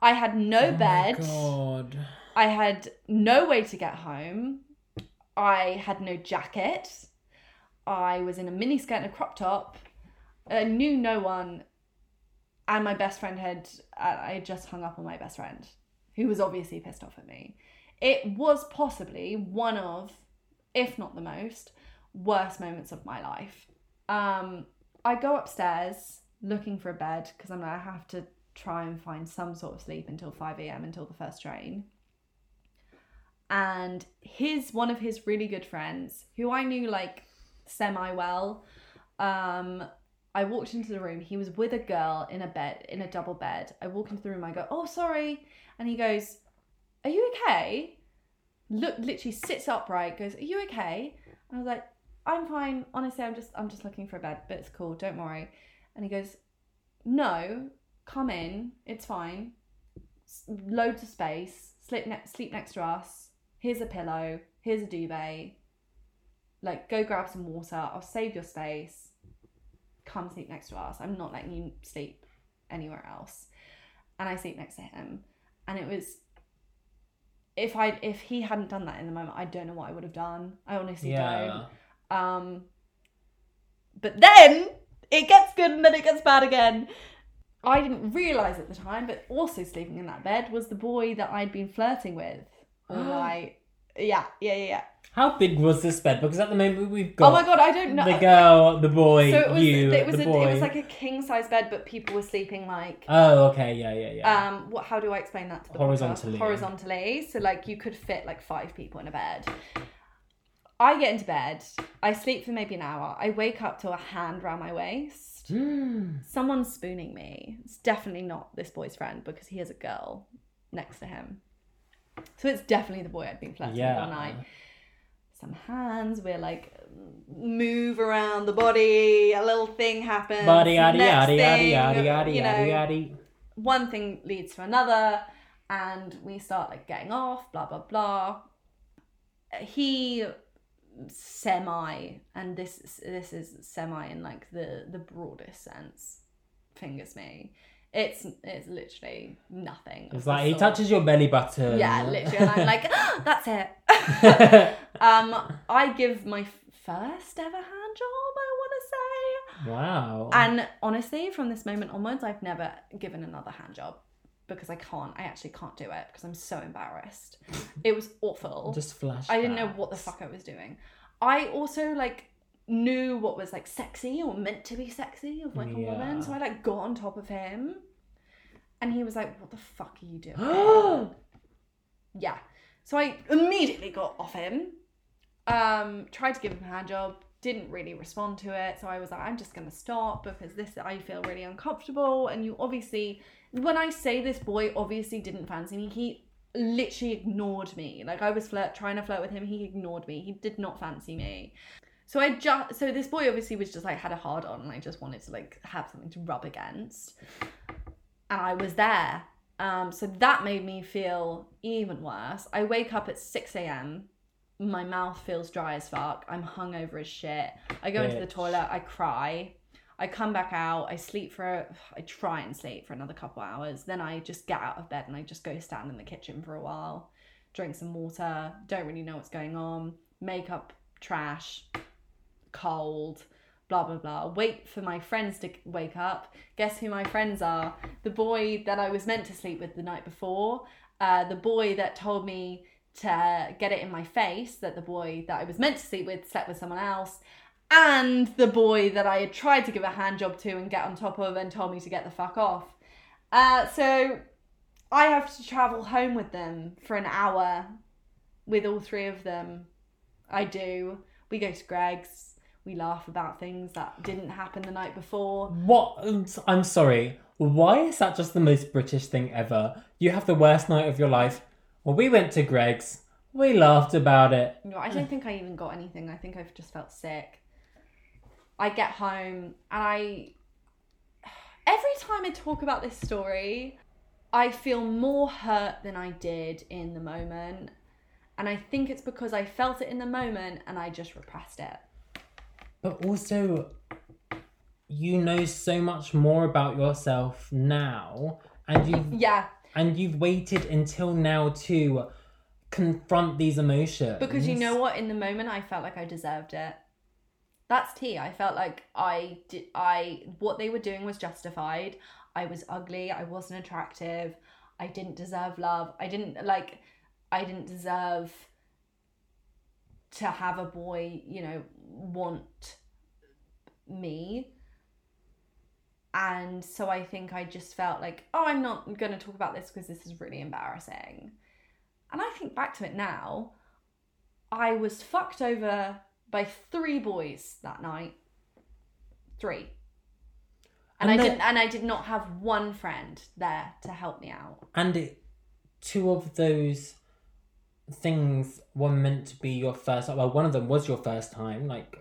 I had no Oh bed. God. I had no way to get home. I had no jacket. I was in a mini skirt and a crop top. I knew no one. And my best friend had, uh, I had just hung up on my best friend, who was obviously pissed off at me. It was possibly one of, if not the most, worst moments of my life. Um, I go upstairs looking for a bed because I'm like, I have to try and find some sort of sleep until 5 a.m. until the first train. And his one of his really good friends, who I knew like semi well, um, I walked into the room. He was with a girl in a bed, in a double bed. I walk into the room. I go, "Oh, sorry," and he goes, "Are you okay?" Look, literally sits upright. Goes, "Are you okay?" I was like, "I'm fine. Honestly, I'm just, I'm just looking for a bed, but it's cool. Don't worry." And he goes, "No, come in. It's fine. S- Loads of space. Sleep, ne- sleep next to us. Here's a pillow. Here's a duvet. Like, go grab some water. I'll save your space. Come sleep next to us. I'm not letting you sleep anywhere else. And I sleep next to him. And it was if I if he hadn't done that in the moment, I don't know what I would have done. I honestly Yeah. don't. Um, but then it gets good and then it gets bad again. I didn't realize at the time, but also sleeping in that bed was the boy that I'd been flirting with all [gasps] night. Yeah, yeah, yeah, yeah. How big was this bed? Because at the moment we've got Oh my god, I don't know. the girl, the boy, so it was you, it was the a, boy. it was like a king size bed, but people were sleeping like oh, okay, yeah, yeah, yeah. um what how do I explain that to the Horizontally. podcast? horizontally so like you could fit like five people in a bed I get into bed I sleep for maybe an hour. I wake up to a hand around my waist. Mm. Someone's spooning me. It's definitely not this boy's friend because he has a girl next to him. So it's definitely the boy I'd been flirting with all night. Some hands, we're like move around the body, a little thing happens. Body, yaddy, yaddy, yaddy, yaddy, yaddy, know, yaddy, yaddy. one thing leads to another and we start like getting off blah blah blah he semi and this this is semi in like the the broadest sense fingers me it's it's literally nothing It's like he sort. touches your belly button. yeah literally and i'm like [laughs] "Ah, that's it [laughs] um i give my first ever hand job i want to say wow. and honestly, from this moment onwards, I've never given another hand job because I can't. I actually can't do it because I'm so embarrassed. It was awful. just flash. I didn't know what the fuck I was doing. I also like knew what was like sexy or meant to be sexy of like a woman, so I like got on top of him, and he was like, "What the fuck are you doing?" [gasps] yeah. So I immediately got off him. Um, tried to give him a hand job, didn't really respond to it. So I was like, I'm just gonna stop because this I feel really uncomfortable. And you obviously, when I say this boy obviously didn't fancy me, he literally ignored me. Like I was flirt trying to flirt with him, he ignored me. He did not fancy me. So I just so this boy obviously was just like had a hard on and I just wanted to like have something to rub against. And I was there. Um, so that made me feel even worse. I wake up at 6 a.m. My mouth feels dry as fuck. I'm hungover as shit. I go into the toilet, I cry. I come back out, I sleep for, I try and sleep for another couple hours. Then I just get out of bed and I just go stand in the kitchen for a while, drink some water, don't really know what's going on, makeup trash, cold, blah blah blah. Wait for my friends to wake up. Guess who my friends are? The boy that I was meant to sleep with the night before, uh, the boy that told me to get it in my face that the boy that I was meant to sleep with slept with someone else, and the boy that I had tried to give a hand job to and get on top of and told me to get the fuck off. Uh, so I have to travel home with them for an hour with all three of them. I do. We go to Greggs. We laugh about things that didn't happen the night before. What? Um, I'm sorry. Why is that just the most British thing ever? You have the worst night of your life. Well, we went to Greggs. We laughed about it. No, I don't think I even got anything. I think I've just felt sick. I get home and I. [sighs] Every time I talk about this story, I feel more hurt than I did in the moment. And I think it's because I felt it in the moment and I just repressed it. But also, you know so much more about yourself now, and you've Yeah, and you've waited until now to confront these emotions. Because you know what? In the moment, I felt like I deserved it. That's tea. I felt like I did. I what they were doing was justified. I was ugly. I wasn't attractive. I didn't deserve love. I didn't like. I didn't deserve to have a boy. You know, want me. And so I think I just felt like, oh, I'm not going to talk about this because this is really embarrassing. And I think back to it now, I was fucked over by three boys that night. Three. And, And I didn't and I did not have one friend there to help me out. and it, two of those things were meant to be your first. Well, one of them was your first time, like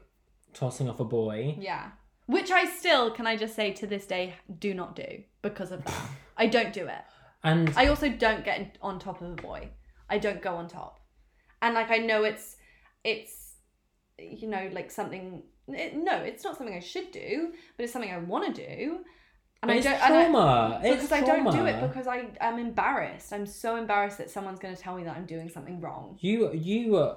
tossing off a boy. Yeah. Which I still, can I just say to this day, do not do because of that. [laughs] I don't do it. And I also don't get in- on top of a boy. I don't go on top. And like I know it's it's you know like something it, no, it's not something I should do, but it's something I want to do. And but I it's don't I- trauma. it's because I don't do it because I am embarrassed. I'm so embarrassed that someone's going to tell me that I'm doing something wrong. You you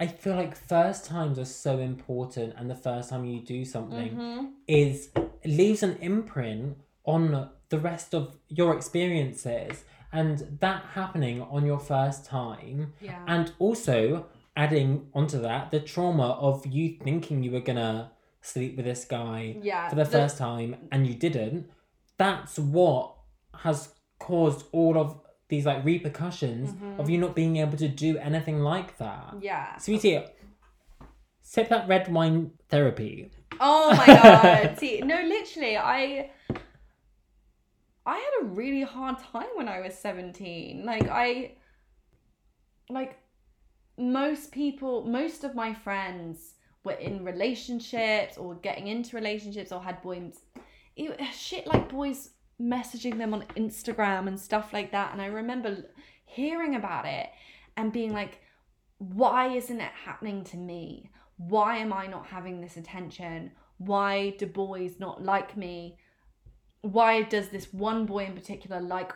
I feel like first times are so important and the first time you do something Mm-hmm. is leaves an imprint on the rest of your experiences and that happening on your first time Yeah. and also adding onto that the trauma of you thinking you were gonna sleep with this guy yeah. for the first time and you didn't that's what has caused all of these like repercussions Mm-hmm. of you not being able to do anything like that Yeah. sweetie Sip that red wine therapy. Oh my [laughs] god. See, no, literally, I I had a really hard time when I was 17. Like I like most people, most of my friends were in relationships or getting into relationships or had boys it, shit like boys messaging them on Instagram and stuff like that and I remember hearing about it and being like why isn't it happening to me? Why am I not having this attention? Why do boys not like me? Why does this one boy in particular like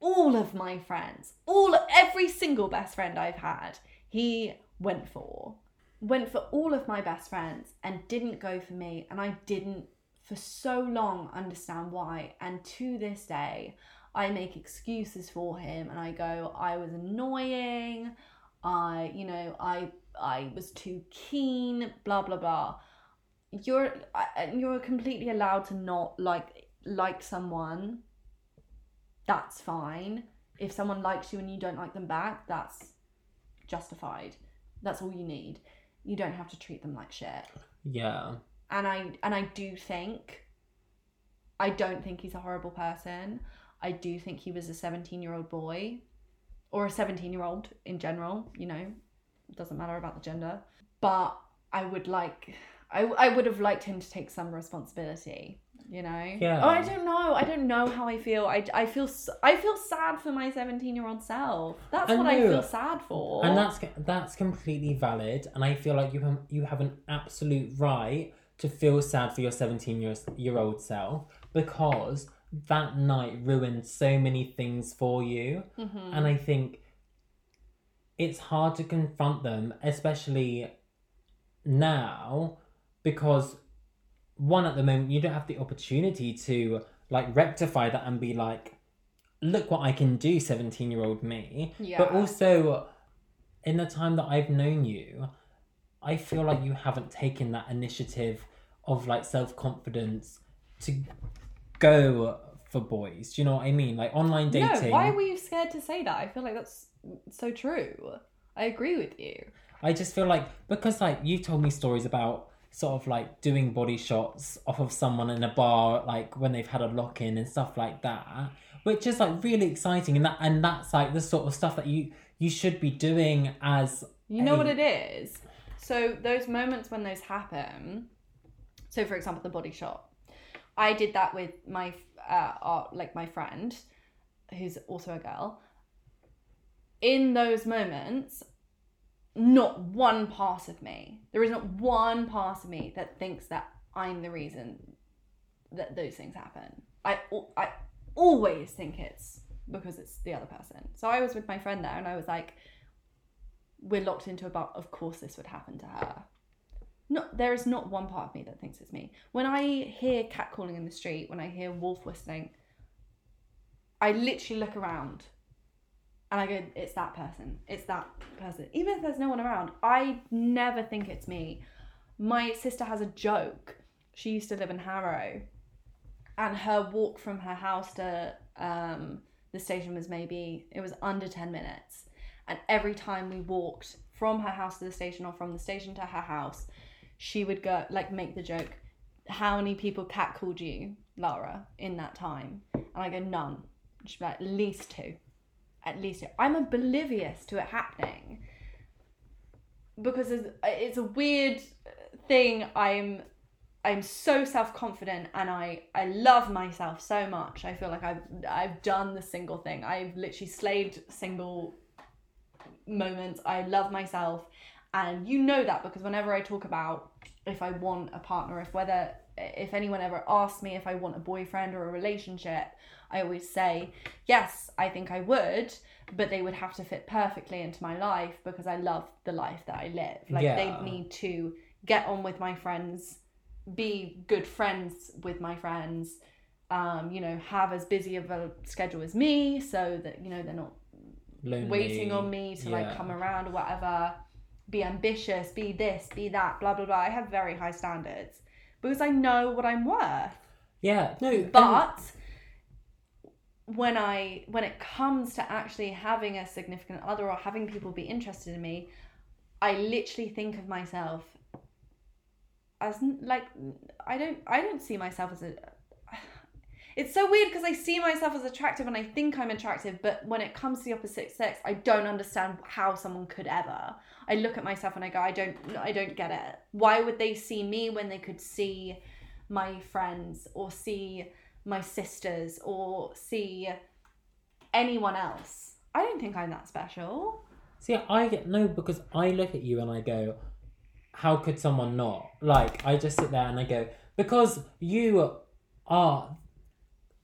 all of my friends? All every single best friend I've had, he went for. Went for all of my best friends and didn't go for me and I didn't for so long understand why and to this day I make excuses for him and I go I was annoying I, you know, I I was too keen, blah blah blah. You're and you're completely allowed to not like like someone. That's fine. If someone likes you and you don't like them back, that's justified. That's all you need. You don't have to treat them like shit. Yeah. And I and I do think I don't think he's a horrible person. I do think he was a 17-year-old boy or a 17 year old in general, you know, it doesn't matter about the gender. But I would like, I, I would have liked him to take some responsibility, you know? Yeah. Oh, I don't know. I don't know how I feel. I, I feel I feel sad for my 17 year old self. That's I what I feel sad for. And that's that's completely valid, and I feel like you have you have an absolute right to feel sad for your seventeen year year old self because that night ruined so many things for you, Mhm. and I think it's hard to confront them, especially now, because one at the moment you don't have the opportunity to like rectify that and be like, look what I can do, seventeen year old me. Yeah. But also, in the time that I've known you, I feel like you haven't taken that initiative of like self confidence to go for boys. Do you know what I mean? Like online dating. No, why were you scared to say that? I feel like that's so true. I agree with you. I just feel like because like you've told me stories about sort of like doing body shots off of someone in a bar, like when they've had a lock in and stuff like that, which is like really exciting, and that and that's like the sort of stuff that you you should be doing as You know a- what it is? So those moments when those happen, so for example, the body shot, I did that with my uh, uh like my friend, who's also a girl. In those moments, not one part of me, there is not one part of me that thinks that I'm the reason that those things happen. I I always think it's because it's the other person. So I was with my friend there, and I was like we're locked into a bar, of course this would happen to her. No, there is not one part of me that thinks it's me. When I hear cat calling in the street, when I hear wolf whistling, I literally look around and I go, it's that person. It's that person. Even if there's no one around, I never think it's me. My sister has a joke. She used to live in Harrow, and her walk from her house to um, the station was maybe, it was under 10 minutes and every time we walked from her house to the station or from the station to her house she would go like make the joke how many people catcalled you lara in that time and i go none she'd be like at least two at least i'm oblivious to it happening because it's, a weird thing i'm i'm so self-confident and i i love myself so much i feel like i've i've done the single thing i've literally slaved single moments. I love myself. And you know that because whenever I talk about if I want a partner, if whether if anyone ever asks me if I want a boyfriend or a relationship, I always say, yes, I think I would, but they would have to fit perfectly into my life because I love the life that I live. Like Yeah. they need to get on with my friends, be good friends with my friends, um, you know, have as busy of a schedule as me so that, you know, they're not lonely. waiting on me to like come around or whatever be ambitious be this be that blah blah blah i have very high standards because i know what i'm worth. Yeah, no, and- but when i when it comes to actually having a significant other or having people be interested in me i literally think of myself as like I don't I don't see myself as a it's so weird because I see myself as attractive and I think I'm attractive, but when it comes to the opposite sex, I don't understand how someone could ever. I look at myself and I go, I don't I don't get it. Why would they see me when they could see my friends or see my sisters or see anyone else? I don't think I'm that special. See, I get no because I look at you and I go, how could someone not? Like, I just sit there and I go, because you are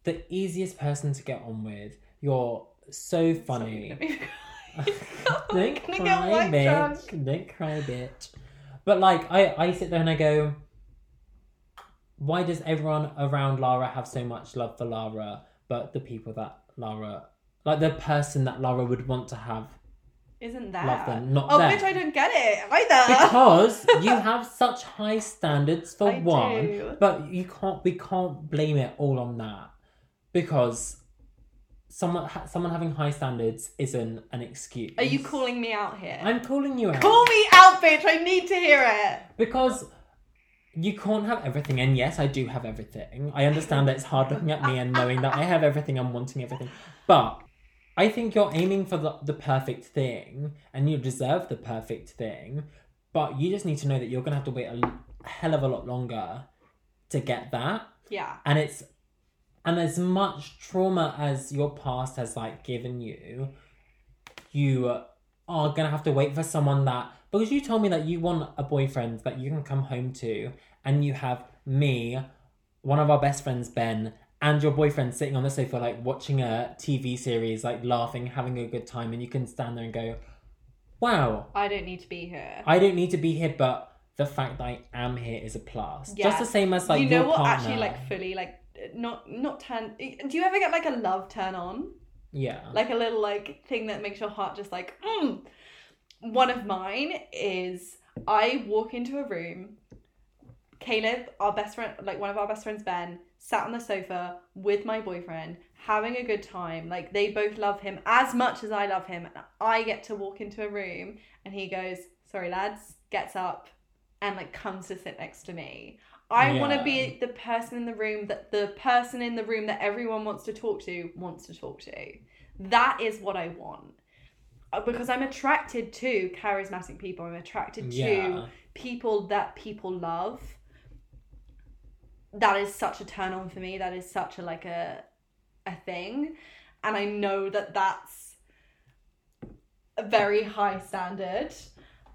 the easiest person to get on with. You're so funny. [laughs] Don't cry, bitch. Don't cry, bitch. But like, I, I sit there and I go, why does everyone around Lara have so much love for Lara, but the people that Lara, like the person that Lara would want to have, Isn't that? love them, not Oh, them? bitch, I don't get it either. because [laughs] you have such high standards for I one, do. but you can't. We can't blame it all on that because someone someone having high standards isn't an excuse. Are you calling me out here? I'm calling you out Call me out, bitch. I need to hear it. because you can't have everything. And yes, I do have everything. I understand that it's hard looking at me and knowing that I have everything and wanting everything, but. I think you're aiming for the, the perfect thing and you deserve the perfect thing, but you just need to know that you're going to have to wait a hell of a lot longer to get that. Yeah. And it's and as much trauma as your past has like given you, you are going to have to wait for someone that because you told me that you want a boyfriend that you can come home to and you have me, one of our best friends Ben, and your boyfriend sitting on the sofa like watching a TV series, like laughing, having a good time, and you can stand there and go, Wow, I don't need to be here. I don't need to be here, but the fact that I am here is a plus. Yeah. Just the same as like you know what? partner. Actually, like fully, like not not turn. Do you ever get like a love turn on? yeah. Like a little like thing that makes your heart just like. Mm. One of mine is I walk into a room. Caleb, our best friend, like one of our best friends, Ben, sat on the sofa with my boyfriend, having a good time. Like they both love him as much as I love him. And I get to walk into a room and he goes, Sorry, lads, gets up and like comes to sit next to me. I want to be the person in the room that the person in the room that everyone wants to talk to wants to talk to. That is what I want. Uh, Because I'm attracted to charismatic people. I'm attracted to people that people love. That is such a turn on for me. That is such a like a a thing. And i know that that's a very high standard.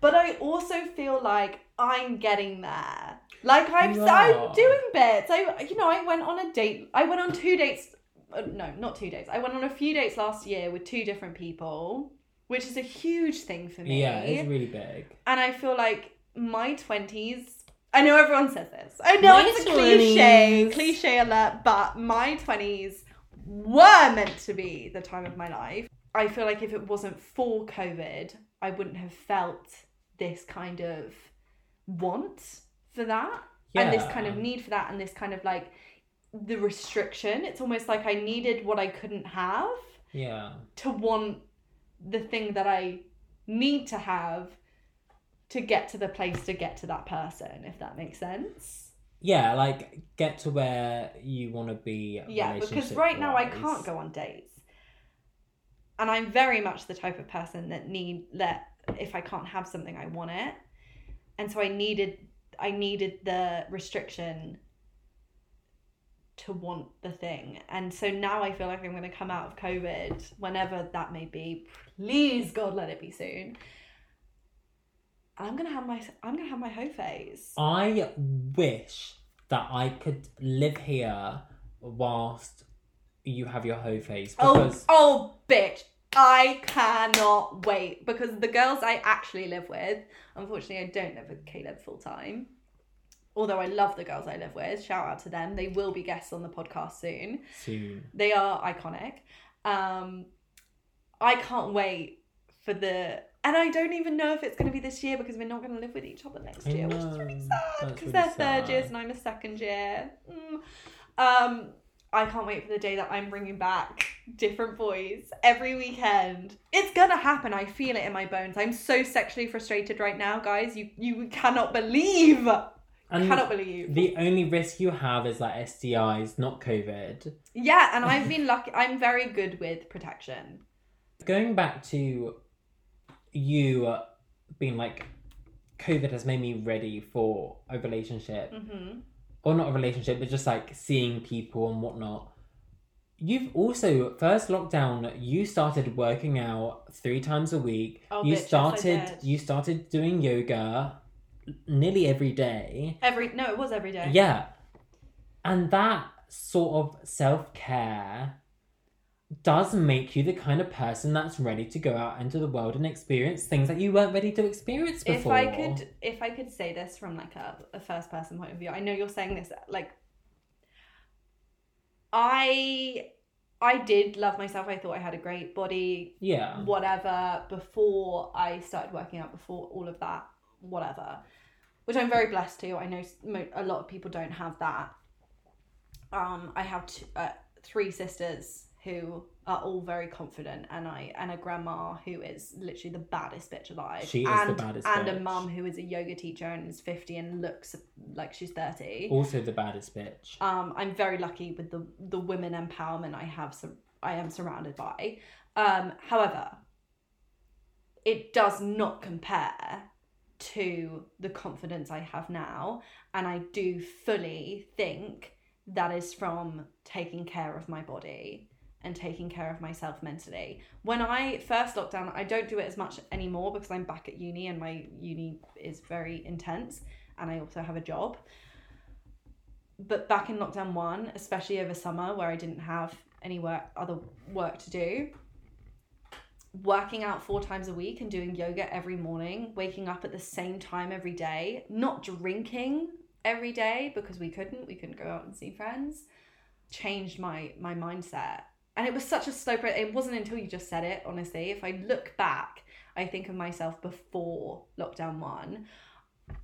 But i also feel like i'm getting there like i'm i'm doing bits i you know i went on a date i went on two dates uh, no not two dates i went on a few dates last year with two different people which is a huge thing for me Yeah, it's really big. and I feel like my twenties. I know everyone says this. I know My it's a cliche, cliche alert, but my twenties were meant to be the time of my life. I feel like if it wasn't for COVID, I wouldn't have felt this kind of want for that and this kind of need for that and this kind of like the restriction. It's almost like I needed what I couldn't have Yeah. to want the thing that I need to have to get to the place to get to that person, if that makes sense. Yeah, like get to where you want to be. Yeah, because right now I can't go on dates. And I'm very much the type of person that need that if I can't have something I want it. And so I needed I needed the restriction to want the thing. And so now I feel like I'm going to come out of COVID whenever that may be. Please God let it be soon. And I'm going to have my I'm to have my hoe phase. I wish that I could live here whilst you have your hoe face Oh, because oh, bitch. I cannot wait because the girls I actually live with, unfortunately, I don't live with Caleb full time. Although I love the girls I live with, shout out to them. They will be guests on the podcast soon. soon. They are iconic. Um, I can't wait for the, and I don't even know if it's going to be this year because we're not going to live with each other next I year, which is really sad because really they're third sad. years and I'm a second year. Mm. Um, I can't wait for the day that I'm bringing back different boys every weekend. It's gonna happen. I feel it in my bones. I'm so sexually frustrated right now, guys. You you cannot believe. I And Cannot believe. the only risk you have is like STIs, not COVID. Yeah, and I've [laughs] been lucky. I'm very good with protection. Going back to you being like, COVID has made me ready for a relationship, hmm or not a relationship, but just like seeing people and whatnot. You've also first lockdown. You started working out three times a week. Oh, you bitch, yes, started. did. you started doing yoga nearly every day. Every no, it was every day. Yeah. And that sort of self care does make you the kind of person that's ready to go out into the world and experience things that you weren't ready to experience before. If. I could, if I could say this from like a, a first person point of view, I know you're saying this like. I, I did love myself. I thought I had a great body, Yeah. whatever. Before I started working out, before all of that, whatever, which I'm very blessed to. I know a lot of people don't have that. Um, I have t- uh, three sisters who are all very confident, and I and a grandma who is literally the baddest bitch alive. She is the and, baddest And a mum who is a yoga teacher and is fifty and looks like she's thirty. Also the baddest bitch. Um, I'm very lucky with the the women empowerment I have. Sur- I am surrounded by. Um, however, it does not compare to the confidence I have now, and I do fully think that is from taking care of my body and taking care of myself mentally. When I first locked down, I don't do it as much anymore because I'm back at uni and my uni is very intense, and I also have a job but back in lockdown one, especially over summer where I didn't have any work, other work to do, working out four times a week and doing yoga every morning, waking up at the same time every day, not drinking every day because we couldn't, we couldn't go out and see friends, changed my my mindset. And it was such a slow process. It wasn't until you just said it, honestly. If I look back, I think of myself before lockdown one.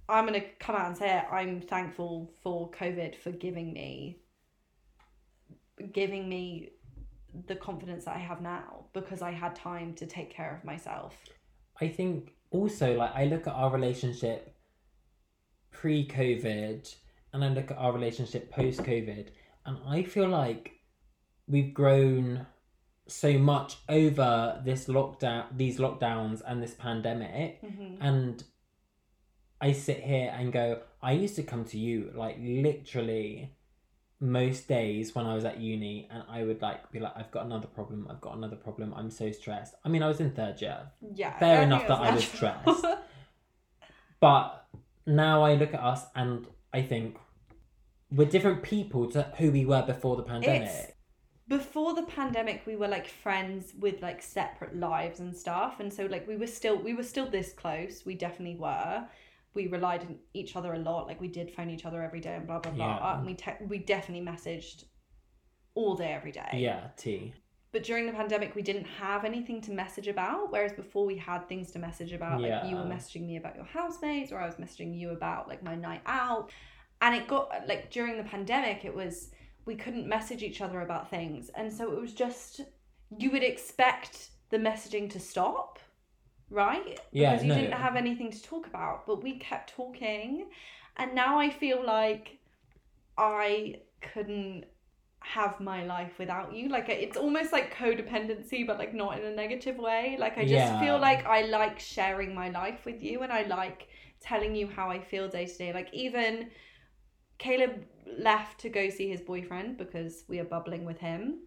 I'm gonna come out and say it. I'm thankful for COVID for giving me giving me the confidence that I have now because I had time to take care of myself. I think also like I look at our relationship pre COVID and I look at our relationship post COVID and I feel like we've grown so much over this lockdown these lockdowns and this pandemic Mm-hmm. and I sit here and go I used to come to you like literally most days when I was at uni and I would like be like I've got another problem I've got another problem I'm so stressed I mean I was in third year Yeah. Fair enough that I was stressed. [laughs] But now I look at us and I think we're different people to who we were before the pandemic. It's- before the pandemic we were like friends with like separate lives and stuff and so like we were still we were still this close we definitely were we relied on each other a lot like we did phone each other every day and blah blah blah Yeah. and we te- we definitely messaged all day every day yeah, T. but during the pandemic we didn't have anything to message about whereas before we had things to message about like you were messaging me about your housemates or i was messaging you about like my night out and it got like during the pandemic it was we couldn't message each other about things. And so it was just you would expect the messaging to stop right? Yeah, because you no. didn't have anything to talk about but we kept talking. And now i feel like i couldn't have my life without you. Like it's almost like codependency but like not in a negative way. Like i just Yeah. feel like i like sharing my life with you and i like telling you how i feel day to day. Like even caleb left to go see his boyfriend because we are bubbling with him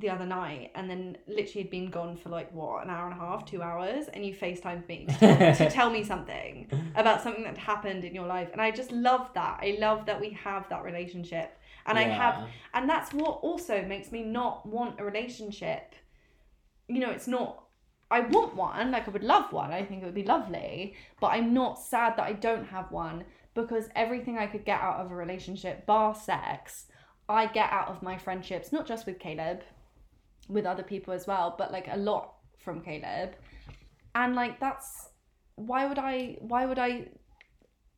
the other night and then literally had been gone for like what an hour and a half two hours and you facetimed me to, to [laughs] tell me something about something that happened in your life and i just love that. I love that we have that relationship and i have and that's what also makes me not want a relationship. You know it's not i want one like i would love one i think it would be lovely but i'm not sad that i don't have one because everything i could get out of a relationship bar sex i get out of my friendships not just with caleb with other people as well but like a lot from caleb and like that's why would i why would i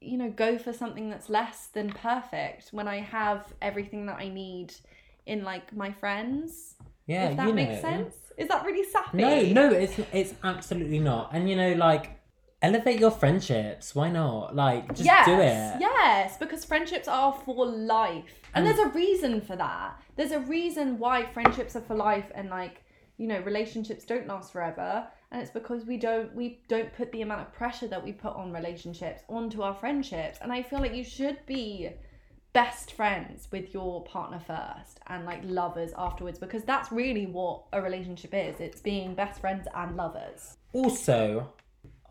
you know go for something that's less than perfect when i have everything that i need in like my friends Yeah, if that makes know. sense is that really sappy No, no, it's it's absolutely not. And you know, like elevate your friendships. Why not? Like, just yes, do it. Yes, because friendships are for life. And, And- there's a reason for that. There's a reason why friendships are for life and like, you know, relationships don't last forever. And it's because we don't we don't put the amount of pressure that we put on relationships onto our friendships. And I feel like you should be best friends with your partner first and like lovers afterwards because that's really what a relationship is. It's being best friends and lovers. Also,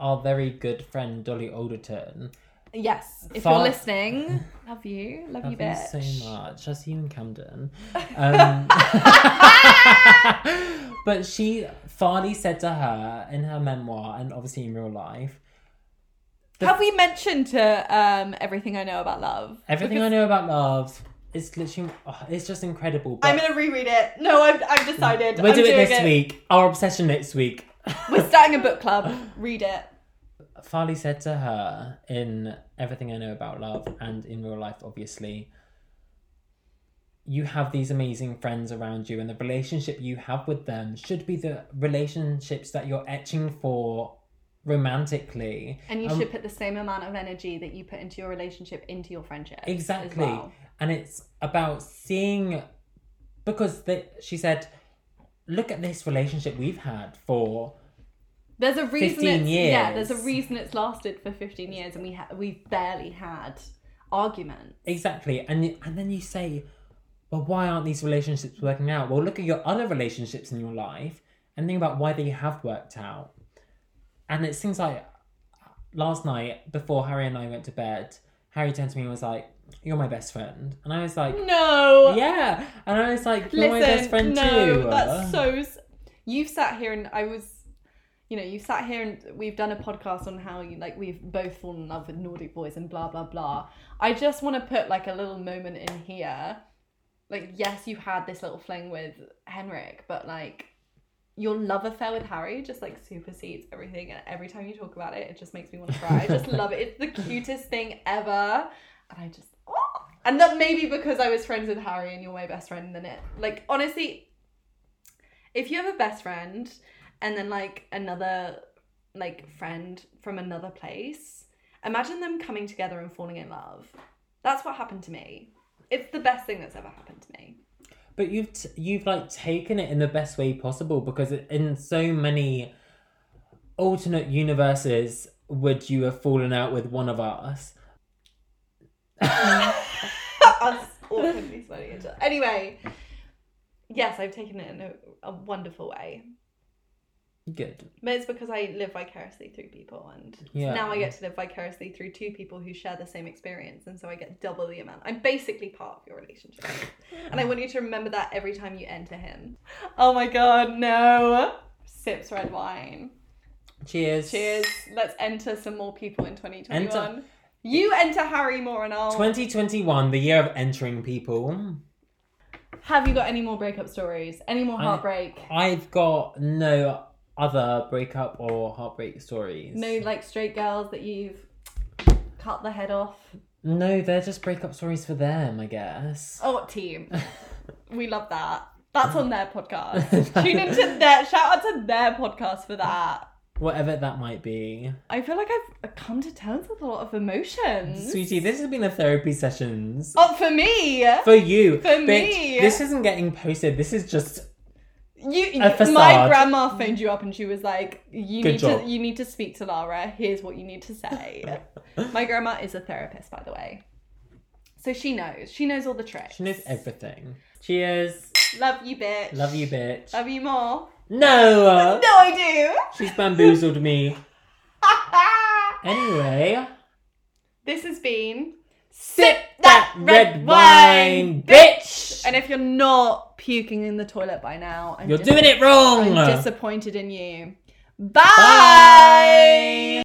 our very good friend Dolly Alderton. Yes, if Far- you're listening, [laughs] love you, love, Love you, you bitch. so much. I see you in Camden. [laughs] Um, [laughs] but she, Farly said to her in her memoir and obviously in real life, Have we mentioned to um, everything I know about love? everything Because I know about love is literally, oh, it's just incredible. But I'm gonna reread it. No, I've, I've decided. we'll I'm do it this next week. Our obsession next week. We're starting a book club. Read it. Farly said to her in Everything I Know About Love and in real life, obviously, you have these amazing friends around you, and the relationship you have with them should be the relationships that you're etching for romantically. And you Um, should put the same amount of energy that you put into your relationship into your friendship. Exactly. Well. And it's about seeing, because they, she said, look at this relationship we've had for There's a reason. 15 it's, Yeah, there's a reason it's lasted for 15 years, and we ha- we've barely had arguments. Exactly, and and then you say, well, why aren't these relationships working out? Well, look at your other relationships in your life and think about why they have worked out. And it seems like last night before Harry and I went to bed, Harry turned to me and was like, "You're my best friend," and I was like, No. "Yeah," and I was like, "You're Listen, my best friend no, too." that's so. You've sat here and I was, you know, you've sat here and we've done a podcast on how you like we've both fallen in love with Nordic boys and blah blah blah. I just want to put like a little moment in here, like yes, you had this little fling with Henrik, but like your love affair with Harry just like supersedes everything. And every time you talk about it, it just makes me want to cry. I just [laughs] love it. It's the cutest thing ever, and I just. Oh. And that maybe because I was friends with Harry and you're my best friend, and then it like honestly, if you have a best friend and then like another like friend from another place, imagine them coming together and falling in love. That's what happened to me. It's the best thing that's ever happened to me. But you've t- you've like taken it in the best way possible because in so many alternate universes would you have fallen out with one of us. Us awkwardly smiling at each other. Anyway, yes, I've taken it in a, a wonderful way. Good. But it's because I live vicariously through people, and Yeah. now I get to live vicariously through two people who share the same experience, and so I get double the amount. I'm basically part of your relationship, and I want you to remember that every time you enter him. Oh my god, no! Sips red wine. Cheers. Cheers. Let's enter some more people in 2021. Enter- You enter Harry more and I'll. 2021, the year of entering people. Have you got any more breakup stories? Any more I- heartbreak? I've got no other breakup or heartbreak stories. No, like straight girls that you've cut the head off. No, they're just breakup stories for them, I guess. Oh, team. [laughs] we love that. That's on their podcast. [laughs] Tune into their shout out to their podcast for that. Whatever that might be. I feel like I've come to terms with a lot of emotions. Sweetie, this has been a therapy sessions. Oh, for me. For you. For Bitch, me. This isn't getting posted. This is just You, my grandma phoned you up and she was like, "You Good need job. to, you need to speak to Lara. Here's what you need to say." [laughs] my grandma is a therapist, by the way, so she knows. She knows all the tricks. she knows everything. Cheers. Love you, bitch. Love you, bitch. Love you more. No! [laughs] No, I do. She's bamboozled me. [laughs] Anyway. this has been Sip that red wine, bitch! And if you're not puking in the toilet by now, I'm You're dis- doing it wrong! I'm disappointed in you. Bye. Bye.